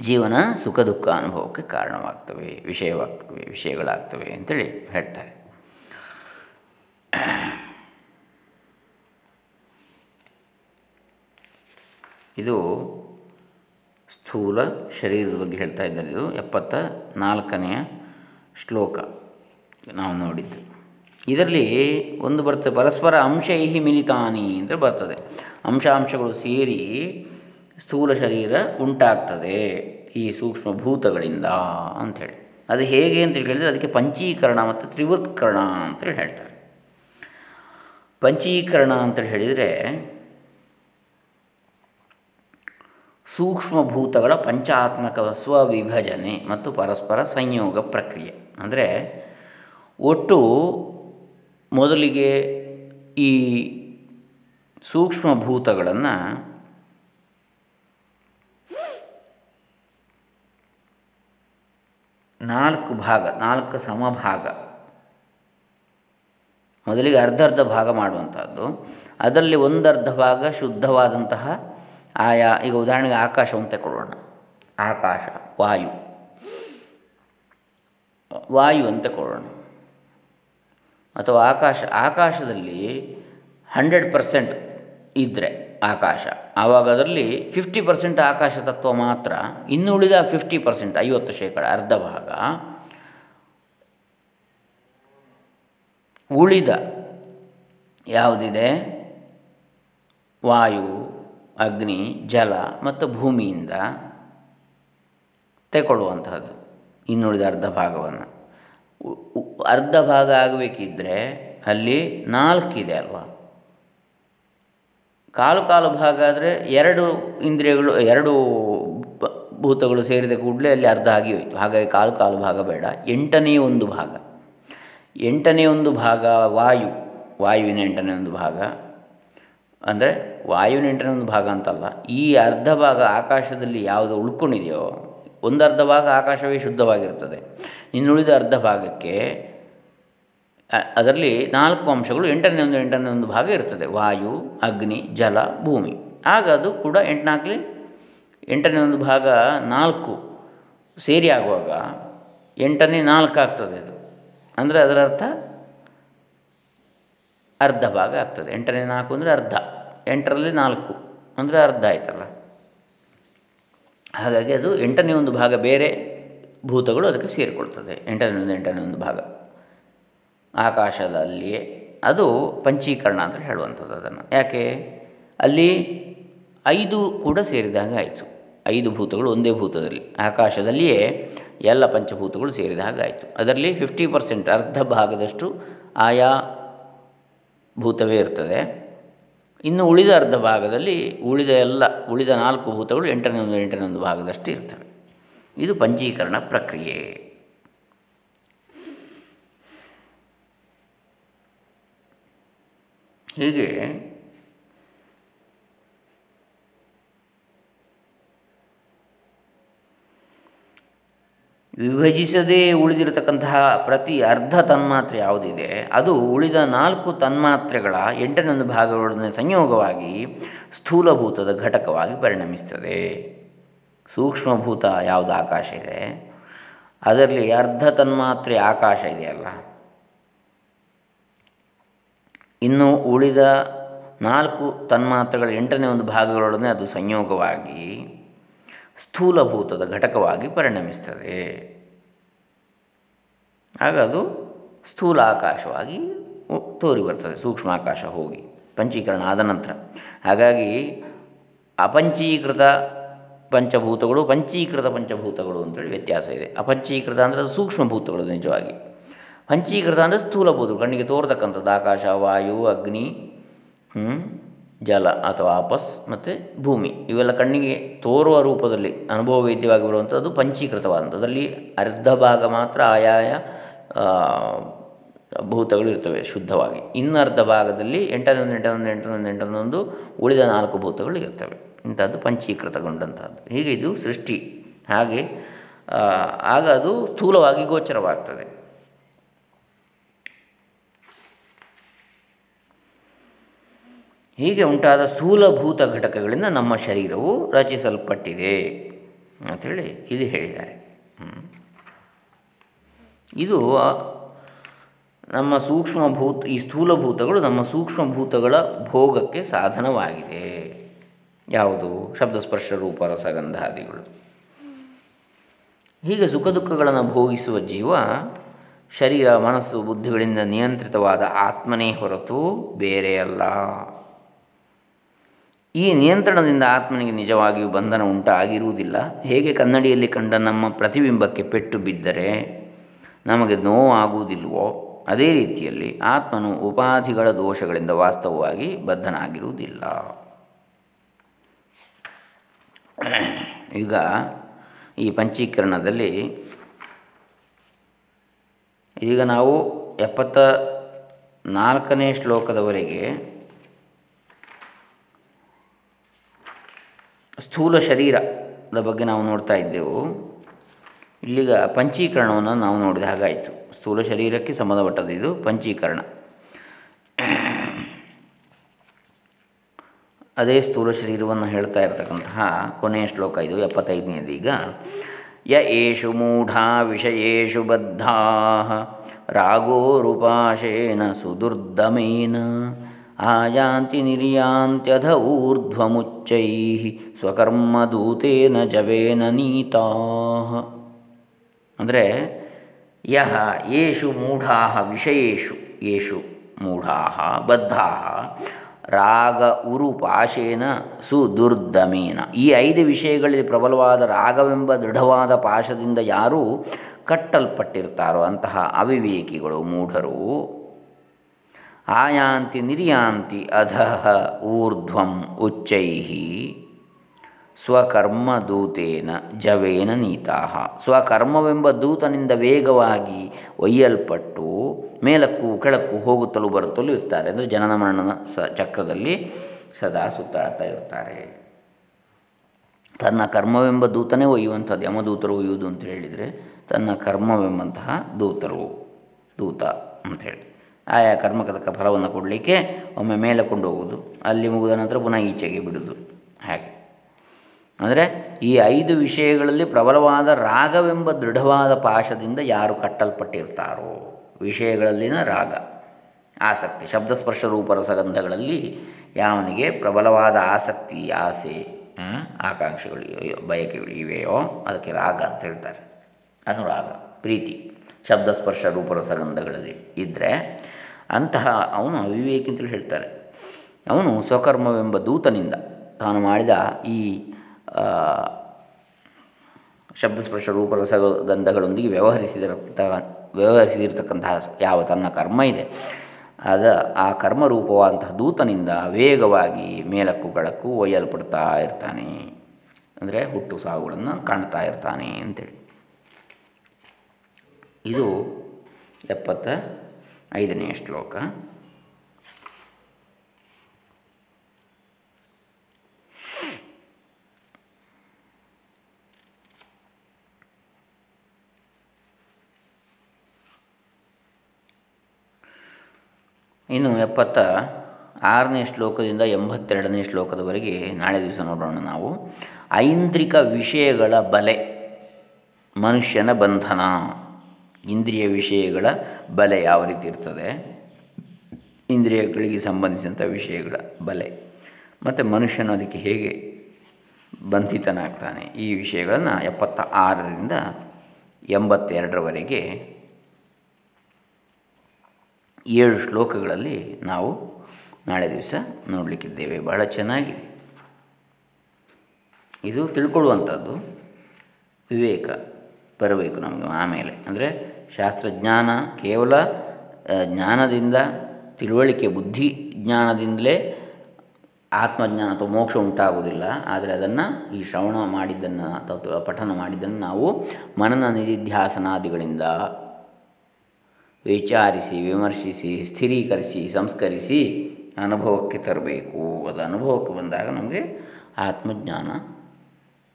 [SPEAKER 1] ಜೀವನ ಸುಖ ದುಃಖ ಅನುಭವಕ್ಕೆ ಕಾರಣವಾಗ್ತವೆ, ವಿಷಯವಾಗ್ತವೆ, ವಿಷಯಗಳಾಗ್ತವೆ ಅಂತೇಳಿ ಹೇಳ್ತಾರೆ. ಇದು ಸ್ಥೂಲ ಶರೀರದ ಬಗ್ಗೆ ಹೇಳ್ತಾ ಇದ್ದಾರೆ ಇದು. ಎಪ್ಪತ್ತ ನಾಲ್ಕನೆಯ ಶ್ಲೋಕ ನಾವು ನೋಡಿದ್ದು. ಇದರಲ್ಲಿ ಒಂದು ಬರ್ತದೆ, ಪರಸ್ಪರ ಅಂಶೈಹಿ ಮಿಲಿತಾನಿ ಅಂತ ಬರ್ತದೆ. ಅಂಶಾಂಶಗಳು ಸೇರಿ ಸ್ಥೂಲ ಶರೀರ ಉಂಟಾಗ್ತದೆ, ಈ ಸೂಕ್ಷ್ಮ ಭೂತಗಳಿಂದ ಅಂಥೇಳಿ. ಅದು ಹೇಗೆ ಅಂತ ಹೇಳಿದರೆ ಅದಕ್ಕೆ ಪಂಚೀಕರಣ ಮತ್ತು ತ್ರಿವೃತ್ಕರಣ ಅಂತೇಳಿ ಹೇಳ್ತಾರೆ. ಪಂಚೀಕರಣ ಅಂತೇಳಿ ಹೇಳಿದರೆ ಸೂಕ್ಷ್ಮಭೂತಗಳ ಪಂಚಾತ್ಮಕ ಸ್ವವಿಭಜನೆ ಮತ್ತು ಪರಸ್ಪರ ಸಂಯೋಗ ಪ್ರಕ್ರಿಯೆ. ಅಂದರೆ ಒಟ್ಟು ಮೊದಲಿಗೆ ಈ ಸೂಕ್ಷ್ಮಭೂತಗಳನ್ನು ನಾಲ್ಕು ಭಾಗ, ನಾಲ್ಕು ಸಮಭಾಗ, ಮೊದಲಿಗೆ ಅರ್ಧ ಅರ್ಧ ಭಾಗ ಮಾಡುವಂಥದ್ದು ಅದರಲ್ಲಿ ಒಂದರ್ಧ ಭಾಗ ಶುದ್ಧವಾದಂತಹ ಆಯಾ, ಈಗ ಉದಾಹರಣೆಗೆ ಆಕಾಶವನ್ನು ತಗೊಳ್ಳೋಣ ಆಕಾಶ, ವಾಯು. ವಾಯು ಅಂತ ಕೊಡೋಣ. ಅಥವಾ ಆಕಾಶ, ಆಕಾಶದಲ್ಲಿ ಹಂಡ್ರೆಡ್ ಪರ್ಸೆಂಟ್ ಇದ್ದರೆ ಆಕಾಶ. ಆವಾಗ ಅದರಲ್ಲಿ ಫಿಫ್ಟಿ ಪರ್ಸೆಂಟ್ ಆಕಾಶ ತತ್ವ ಮಾತ್ರ, ಇನ್ನು ಉಳಿದ ಫಿಫ್ಟಿ ಪರ್ಸೆಂಟ್, ಐವತ್ತು ಶೇಕಡ, ಅರ್ಧ ಭಾಗ ಉಳಿದ ಯಾವುದಿದೆ? ವಾಯು. ಅಗ್ನಿ, ಜಲ ಮತ್ತು ಭೂಮಿಯಿಂದ ತೆಗೊಳ್ಳುವಂತಹದ್ದು ಇನ್ನುಳಿದ ಅರ್ಧ ಭಾಗವನ್ನು. ಅರ್ಧ ಭಾಗ ಆಗಬೇಕಿದ್ದರೆ ಅಲ್ಲಿ ನಾಲ್ಕಿದೆ ಅಲ್ವಾ? ಕಾಲು ಕಾಲು ಭಾಗ ಆದರೆ ಎರಡು ಇಂದ್ರಿಯಗಳು, ಎರಡು ಭೂತಗಳು ಸೇರಿದ ಕೂಡಲೇ ಅಲ್ಲಿ ಅರ್ಧ ಆಗಿ ಹೋಯಿತು. ಹಾಗಾಗಿ ಕಾಲು ಕಾಲು ಭಾಗ ಬೇಡ. ಎಂಟನೇ ಒಂದು ಭಾಗ. ಎಂಟನೇ ಒಂದು ಭಾಗ ವಾಯು. ವಾಯುವಿನ ಎಂಟನೇ ಒಂದು ಭಾಗ. ಅಂದರೆ ವಾಯುವಿನ ಎಂಟನೇ ಒಂದು ಭಾಗ ಅಂತಲ್ಲ, ಈ ಅರ್ಧ ಭಾಗ ಆಕಾಶದಲ್ಲಿ ಯಾವುದು ಉಳ್ಕೊಂಡಿದೆಯೋ, ಒಂದು ಅರ್ಧ ಭಾಗ ಆಕಾಶವೇ ಶುದ್ಧವಾಗಿರ್ತದೆ. ಇನ್ನುಳಿದ ಅರ್ಧ ಭಾಗಕ್ಕೆ ಅದರಲ್ಲಿ ನಾಲ್ಕು ಅಂಶಗಳು, ಎಂಟನೇ ಒಂದು ಎಂಟನೇ ಒಂದು ಭಾಗ ಇರ್ತದೆ. ವಾಯು, ಅಗ್ನಿ, ಜಲ, ಭೂಮಿ. ಆಗ ಅದು ಕೂಡ ಎಂಟನಾಕ್ಲಿ ಎಂಟನೇ ಒಂದು ಭಾಗ ನಾಲ್ಕು ಸೇರಿ ಆಗುವಾಗ ಎಂಟನೇ ನಾಲ್ಕು ಆಗ್ತದೆ ಅದು. ಅಂದರೆ ಅದರ ಅರ್ಥ ಅರ್ಧ ಭಾಗ ಆಗ್ತದೆ. ಎಂಟನೇ ನಾಲ್ಕು ಅಂದರೆ ಅರ್ಧ. ಎಂಟರಲ್ಲಿ ನಾಲ್ಕು ಅಂದರೆ ಅರ್ಧ ಆಯ್ತಲ್ಲ? ಹಾಗಾಗಿ ಅದು ಎಂಟನೇ ಒಂದು ಭಾಗ ಬೇರೆ ಭೂತಗಳು ಅದಕ್ಕೆ ಸೇರಿಕೊಳ್ತದೆ. ಎಂಟನೇ ಒಂದು ಎಂಟನೇ ಒಂದು ಭಾಗ. ಆಕಾಶದಲ್ಲಿಯೇ. ಅದು ಪಂಚೀಕರಣ ಅಂತ ಹೇಳುವಂಥದ್ದು ಅದನ್ನು. ಯಾಕೆ? ಅಲ್ಲಿ ಐದು ಕೂಡ ಸೇರಿದಾಗ ಆಯಿತು. ಐದು ಭೂತಗಳು ಒಂದೇ ಭೂತದಲ್ಲಿ. ಆಕಾಶದಲ್ಲಿಯೇ ಎಲ್ಲ ಪಂಚಭೂತಗಳು ಸೇರಿದ ಆಯಿತು. ಅದರಲ್ಲಿ ಫಿಫ್ಟಿ ಪರ್ಸೆಂಟ್ ಅರ್ಧ ಭಾಗದಷ್ಟು ಆಯಾ ಭೂತವೇ ಇರ್ತದೆ. ಇನ್ನು ಉಳಿದ ಅರ್ಧ ಭಾಗದಲ್ಲಿ ಉಳಿದ ಎಲ್ಲ, ಉಳಿದ ನಾಲ್ಕು ಭೂತಗಳು ಎಂಟನೇ ಒಂದು ಎಂಟನೇ ಒಂದು ಭಾಗದಷ್ಟು ಇರ್ತವೆ. ಇದು ಪಂಚೀಕರಣ ಪ್ರಕ್ರಿಯೆ. ಹೀಗೆ ವಿಭಜಿಸದೇ ಉಳಿದಿರತಕ್ಕಂತಹ ಪ್ರತಿ ಅರ್ಧ ತನ್ಮಾತ್ರೆ ಯಾವುದಿದೆ, ಅದು ಉಳಿದ ನಾಲ್ಕು ತನ್ಮಾತ್ರೆಗಳ ಎಂಟನೊಂದು ಭಾಗಗಳೊಡನೆ ಸಂಯೋಗವಾಗಿ ಸ್ಥೂಲಭೂತದ ಘಟಕವಾಗಿ ಪರಿಣಮಿಸ್ತದೆ. ಸೂಕ್ಷ್ಮಭೂತ ಯಾವುದು ಆಕಾಶ ಇದೆ? ಅದರಲ್ಲಿ ಅರ್ಧ ತನ್ಮಾತ್ರೆ ಆಕಾಶ ಇದೆಯಲ್ಲ. ಇನ್ನು ಉಳಿದ ನಾಲ್ಕು ತನ್ಮಾತ್ರೆಗಳ ಎಂಟನೇ ಒಂದು ಭಾಗಗಳೊಡನೆ ಅದು ಸಂಯೋಗವಾಗಿ ಸ್ಥೂಲಭೂತದ ಘಟಕವಾಗಿ ಪರಿಣಮಿಸ್ತದೆ. ಆಗ ಅದು ಸ್ಥೂಲ ಆಕಾಶವಾಗಿ ತೋರಿ ಬರ್ತದೆ ಸೂಕ್ಷ್ಮ ಆಕಾಶ ಹೋಗಿ, ಪಂಚೀಕರಣ ಆದ ನಂತರ. ಹಾಗಾಗಿ ಅಪಂಚೀಕೃತ ಪಂಚಭೂತಗಳು ಪಂಚೀಕೃತ ಪಂಚಭೂತಗಳು ಅಂತೇಳಿ ವ್ಯತ್ಯಾಸ ಇದೆ. ಅಪಂಚೀಕೃತ ಅಂದರೆ ಅದು ಸೂಕ್ಷ್ಮಭೂತಗಳು ನಿಜವಾಗಿ. ಪಂಚೀಕೃತ ಅಂದರೆ ಸ್ಥೂಲಭೂತಗಳು, ಕಣ್ಣಿಗೆ ತೋರ್ತಕ್ಕಂಥದ್ದು, ಆಕಾಶ, ವಾಯು, ಅಗ್ನಿ ಜಲ ಅಥವಾ ಆಪಸ್ ಮತ್ತು ಭೂಮಿ. ಇವೆಲ್ಲ ಕಣ್ಣಿಗೆ ತೋರುವ ರೂಪದಲ್ಲಿ ಅನುಭವ ವೇದ್ಯವಾಗಿ ಬರುವಂಥದ್ದು ಪಂಚೀಕೃತವಾದಂಥದ್ದು. ಅದರಲ್ಲಿ ಅರ್ಧ ಭಾಗ ಮಾತ್ರ ಆಯಾಯ ಭೂತಗಳು ಇರ್ತವೆ ಶುದ್ಧವಾಗಿ. ಇನ್ನರ್ಧ ಭಾಗದಲ್ಲಿ ಎಂಟನೊಂದು ಎಂಟನೊಂದು ಎಂಟನೊಂದು ಎಂಟನೊಂದು ಉಳಿದ ನಾಲ್ಕು ಭೂತಗಳು ಇರ್ತವೆ. ಇಂಥದ್ದು ಪಂಚೀಕೃತಗೊಂಡಂಥದ್ದು. ಹೀಗೆ ಇದು ಸೃಷ್ಟಿ. ಹಾಗೆ ಆಗ ಅದು ಸ್ಥೂಲವಾಗಿ ಗೋಚರವಾಗ್ತದೆ. ಹೀಗೆ ಉಂಟಾದ ಸ್ಥೂಲಭೂತ ಘಟಕಗಳಿಂದ ನಮ್ಮ ಶರೀರವು ರಚಿಸಲ್ಪಟ್ಟಿದೆ ಅಂಥೇಳಿ ಇದು ಹೇಳಿದ್ದಾರೆ. ಇದು ನಮ್ಮ ಸೂಕ್ಷ್ಮಭೂತ, ಈ ಸ್ಥೂಲಭೂತಗಳು ನಮ್ಮ ಸೂಕ್ಷ್ಮಭೂತಗಳ ಭೋಗಕ್ಕೆ ಸಾಧನವಾಗಿದೆ. ಯಾವುದು? ಶಬ್ದಸ್ಪರ್ಶ ರೂಪ, ರಸಗಂಧಾದಿಗಳು. ಹೀಗೆ ಸುಖ ದುಃಖಗಳನ್ನು ಭೋಗಿಸುವ ಜೀವ ಶರೀರ, ಮನಸ್ಸು, ಬುದ್ಧಿಗಳಿಂದ ನಿಯಂತ್ರಿತವಾದ ಆತ್ಮನೇ ಹೊರತು ಬೇರೆಯಲ್ಲ. ಈ ನಿಯಂತ್ರಣದಿಂದ ಆತ್ಮನಿಗೆ ನಿಜವಾಗಿಯೂ ಬಂಧನ ಉಂಟಾಗಿರುವುದಿಲ್ಲ. ಹೇಗೆ ಕನ್ನಡಿಯಲ್ಲಿ ಕಂಡ ನಮ್ಮ ಪ್ರತಿಬಿಂಬಕ್ಕೆ ಪೆಟ್ಟು ಬಿದ್ದರೆ ನಮಗೆ ನೋವಾಗುವುದಿಲ್ವೋ ಅದೇ ರೀತಿಯಲ್ಲಿ ಆತ್ಮನು ಉಪಾಧಿಗಳ ದೋಷಗಳಿಂದ ವಾಸ್ತವವಾಗಿ ಬದ್ಧನಾಗಿರುವುದಿಲ್ಲ. ಈಗ ಈ ಪಂಚೀಕರಣದಲ್ಲಿ ಈಗ ನಾವು ಎಪ್ಪತ್ತ ನಾಲ್ಕನೇ ಶ್ಲೋಕದವರೆಗೆ ಸ್ಥೂಲ ಶರೀರದ ಬಗ್ಗೆ ನಾವು ನೋಡ್ತಾ ಇದ್ದೆವು. ಇಲ್ಲಿಗ ಪಂಚೀಕರಣವನ್ನು ನಾವು ನೋಡಿದ ಹಾಗಾಯಿತು. ಸ್ಥೂಲ ಶರೀರಕ್ಕೆ ಸಂಬಂಧಪಟ್ಟದ್ದು ಇದು ಪಂಚೀಕರಣ. ಅದೇ ಸ್ಥೂಲ ಶರೀರವನ್ನು ಹೇಳ್ತಾ ಇರತಕ್ಕಂತಹ ಕೊನೆಯ ಶ್ಲೋಕ ಇದು, ಎಪ್ಪತ್ತೈದನೇದು. ಈಗ, ಯ ಏಷು ಮೂಢಾ ವಿಷಯೇಷು ಬದ್ಧಾ ರಾಗೋ ರೂಪಾಶೇನ ಸುದುರ್ದಮೇನ ಆಯಾಂತಿ ನಿರ್ಯಾಂತ್ಯಧ ಊರ್ಧ್ವಮುಚ್ಚೈ ಸ್ವಕರ್ಮದೂತೇನ ಜವೇನ ನೀತಾ. ಅಂದರೆ ಯಹ ಯೇಷು ಮೂಢಾ ವಿಷಯೇಷು ಯೇಷು ಮೂಢಾ ಬದ್ಧಾ, ರಾಗ ಉರು ಪಾಶೇನ ಸುದುರ್ದಮೇನ. ಈ ಐದು ವಿಷಯಗಳಲ್ಲಿ ಪ್ರಬಲವಾದ ರಾಗವೆಂಬ ದೃಢವಾದ ಪಾಶದಿಂದ ಯಾರು ಕಟ್ಟಲ್ಪಟ್ಟಿರ್ತಾರೋ ಅಂತಹ ಅವಿವೇಕಿಗಳು ಮೂಢರು. ಆಯಾಂತಿ ನಿರ್ಯಾಂತಿ ಅಧಃ ಊರ್ಧ್ವಂ ಉಚ್ಚೈ ಸ್ವಕರ್ಮ ದೂತೇನ ಜವೇನ ನೀತಾಹ. ಸ್ವಕರ್ಮವೆಂಬ ದೂತನಿಂದ ವೇಗವಾಗಿ ಒಯ್ಯಲ್ಪಟ್ಟು ಮೇಲಕ್ಕೂ ಕೆಳಕ್ಕೂ ಹೋಗುತ್ತಲೂ ಬರುತ್ತಲೂ ಇರ್ತಾರೆ. ಅಂದರೆ ಜನನ ಮರಣನ ಸ ಚಕ್ರದಲ್ಲಿ ಸದಾ ಸುತ್ತಾಡ್ತಾ ಇರ್ತಾರೆ. ತನ್ನ ಕರ್ಮವೆಂಬ ದೂತನೇ ಒಯ್ಯುವಂಥದ್ದು. ಯಮದೂತರು ಒಯ್ಯುವುದು ಅಂತ ಹೇಳಿದರೆ ತನ್ನ ಕರ್ಮವೆಂಬಂತಹ ದೂತರು, ದೂತ ಅಂಥೇಳಿ ಆಯಾ ಕರ್ಮಕದಕ ಫಲವನ್ನು ಕೊಡಲಿಕ್ಕೆ ಒಮ್ಮೆ ಮೇಲೆ ಕೊಂಡು ಹೋಗುವುದು. ಅಲ್ಲಿ ಮುಗಿದ ನಂತರ ಪುನಃ ಈಚೆಗೆ ಬಿಡುವುದು. ಅಂದರೆ ಈ ಐದು ವಿಷಯಗಳಲ್ಲಿ ಪ್ರಬಲವಾದ ರಾಗವೆಂಬ ದೃಢವಾದ ಪಾಶದಿಂದ ಯಾರು ಕಟ್ಟಲ್ಪಟ್ಟಿರ್ತಾರೋ ವಿಷಯಗಳಲ್ಲಿನ ರಾಗ. ಆಸಕ್ತಿ, ಶಬ್ದಸ್ಪರ್ಶ ರೂಪರಸಗಂಧಗಳಲ್ಲಿ ಯಾವನಿಗೆ ಪ್ರಬಲವಾದ ಆಸಕ್ತಿ, ಆಸೆ ಆಕಾಂಕ್ಷೆಗಳು ಬಯಕೆಗಳು ಇವೆಯೋ, ಅದಕ್ಕೆ ರಾಗ ಅಂತ ಹೇಳ್ತಾರೆ. ಅನುರಾಗ, ಪ್ರೀತಿ, ಶಬ್ದಸ್ಪರ್ಶ ರೂಪರಸಗಂಧಗಳಲ್ಲಿ ಇದ್ದರೆ ಅಂತಹ ಅವನು ಅವಿವೇಕಿ ಅಂತೇಳಿ ಹೇಳ್ತಾರೆ. ಅವನು ಸ್ವಕರ್ಮವೆಂಬ ದೂತನಿಂದ ತಾನು ಮಾಡಿದ ಈ ಶಬ್ದಸ್ಪರ್ಶ ರೂಪರಸ ಗಂಧಗಳೊಂದಿಗೆ ವ್ಯವಹರಿಸಿರ್ತಕ್ಕಂತಹ ಯಾವ ತನ್ನ ಕರ್ಮ ಇದೆ. ಅದ ಆ ಕರ್ಮರೂಪವಾದಂತಹ ದೂತನಿಂದ ವೇಗವಾಗಿ ಮೇಲಕ್ಕೂ ಕೆಳಕ್ಕೂ ಒಯ್ಯಲ್ಪಡ್ತಾ ಇರ್ತಾನೆ. ಅಂದರೆ ಹುಟ್ಟು ಸಾವುಗಳನ್ನು ಕಾಣ್ತಾ ಇರ್ತಾನೆ ಅಂತೇಳಿ. ಇದು ಎಪ್ಪತ್ತ ಐದನೆಯ ಶ್ಲೋಕ. ಇನ್ನು ಎಪ್ಪತ್ತ ಆರನೇ ಶ್ಲೋಕದಿಂದ ಎಂಬತ್ತೆರಡನೇ ಶ್ಲೋಕದವರೆಗೆ ನಾಳೆ ದಿವಸ ನೋಡೋಣ ನಾವು. ಐಂದ್ರಿಕ ವಿಷಯಗಳ ಬಲೆ, ಮನುಷ್ಯನ ಬಂಧನ. ಇಂದ್ರಿಯ ವಿಷಯಗಳ ಬಲೆ ಯಾವ ರೀತಿ ಇರ್ತದೆ? ಇಂದ್ರಿಯಗಳಿಗೆ ಸಂಬಂಧಿಸಿದಂಥ ವಿಷಯಗಳ ಬಲೆ. ಮತ್ತು ಮನುಷ್ಯನು ಅದಕ್ಕೆ ಹೇಗೆ ಬಂಧಿತನಾಗ್ತಾನೆ? ಈ ವಿಷಯಗಳನ್ನು ಎಪ್ಪತ್ತ ಆರರಿಂದ ಎಂಬತ್ತೆರಡರವರೆಗೆ ಏಳು ಶ್ಲೋಕಗಳಲ್ಲಿ ನಾವು ನಾಳೆ ದಿವಸ ನೋಡಲಿಕ್ಕಿದ್ದೇವೆ. ಬಹಳ ಚೆನ್ನಾಗಿದೆ. ಇದು ತಿಳ್ಕೊಳ್ಳುವಂಥದ್ದು ವಿವೇಕ ಬರಬೇಕು ನಮಗೆ ಆಮೇಲೆ. ಅಂದರೆ ಶಾಸ್ತ್ರಜ್ಞಾನ ಕೇವಲ ಜ್ಞಾನದಿಂದ ತಿಳುವಳಿಕೆ, ಬುದ್ಧಿ ಜ್ಞಾನದಿಂದಲೇ ಆತ್ಮಜ್ಞಾನ ಅಥವಾ ಮೋಕ್ಷ ಉಂಟಾಗುವುದಿಲ್ಲ. ಆದರೆ ಅದನ್ನು ಈ ಶ್ರವಣ ಮಾಡಿದ್ದನ್ನು ಅಥವಾ ಪಠನ ಮಾಡಿದ್ದನ್ನು ನಾವು ಮನನ ನಿಧಿಧ್ಯಾಸನಾದಿಗಳಿಂದ ವಿಚಾರಿಸಿ, ವಿಮರ್ಶಿಸಿ, ಸ್ಥಿರೀಕರಿಸಿ, ಸಂಸ್ಕರಿಸಿ ಅನುಭವಕ್ಕೆ ತರಬೇಕು. ಅದು ಅನುಭವಕ್ಕೆ ಬಂದಾಗ ನಮಗೆ ಆತ್ಮಜ್ಞಾನ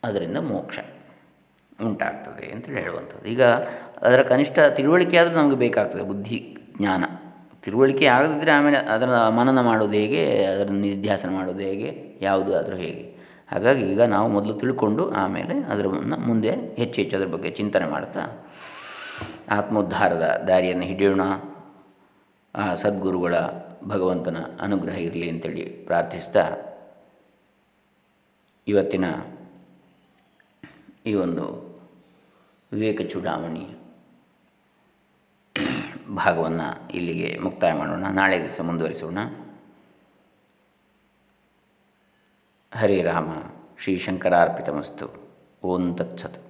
[SPEAKER 1] ಅದರಿಂದ ಮೋಕ್ಷ ಉಂಟಾಗ್ತದೆ ಅಂತೇಳಿ ಹೇಳುವಂಥದ್ದು. ಈಗ ಅದರ ಕನಿಷ್ಠ ತಿಳುವಳಿಕೆ ಆದರೂ ನಮಗೆ ಬೇಕಾಗ್ತದೆ, ಬುದ್ಧಿ, ಜ್ಞಾನ. ತಿಳುವಳಿಕೆ ಆಗದಿದ್ದರೆ ಆಮೇಲೆ ಅದರ ಮನನ ಮಾಡೋದು ಹೇಗೆ, ಅದರ ನಿಧ್ಯಾಸನ ಮಾಡೋದು ಹೇಗೆ ಯಾವುದು ಆದರೂ ಹೇಗೆ. ಹಾಗಾಗಿ ಈಗ ನಾವು ಮೊದಲು ತಿಳ್ಕೊಂಡು ಆಮೇಲೆ ಅದರ ಮುಂದೆ ಹೆಚ್ಚು ಹೆಚ್ಚು ಅದರ ಬಗ್ಗೆ ಚಿಂತನೆ ಮಾಡ್ತಾ ಆತ್ಮೋದ್ಧಾರದ ದಾರಿಯನ್ನು ಹಿಡಿಯೋಣ. ಆ ಸದ್ಗುರುಗಳ ಭಗವಂತನ ಅನುಗ್ರಹ ಇರಲಿ ಅಂತೇಳಿ ಪ್ರಾರ್ಥಿಸ್ತಾ ಇವತ್ತಿನ ಈ ಒಂದು ವಿವೇಕ ಚೂಡಾವಣಿ ಭಾಗವನ್ನು ಇಲ್ಲಿಗೆ ಮುಕ್ತಾಯ ಮಾಡೋಣ. ನಾಳೆ ದಿವಸ ಮುಂದುವರಿಸೋಣ. ಹರೇ ರಾಮ, ಶ್ರೀ ಶಂಕರಾರ್ಪಿತಮಸ್ತು. ಓಂ ತತ್ಸತ್.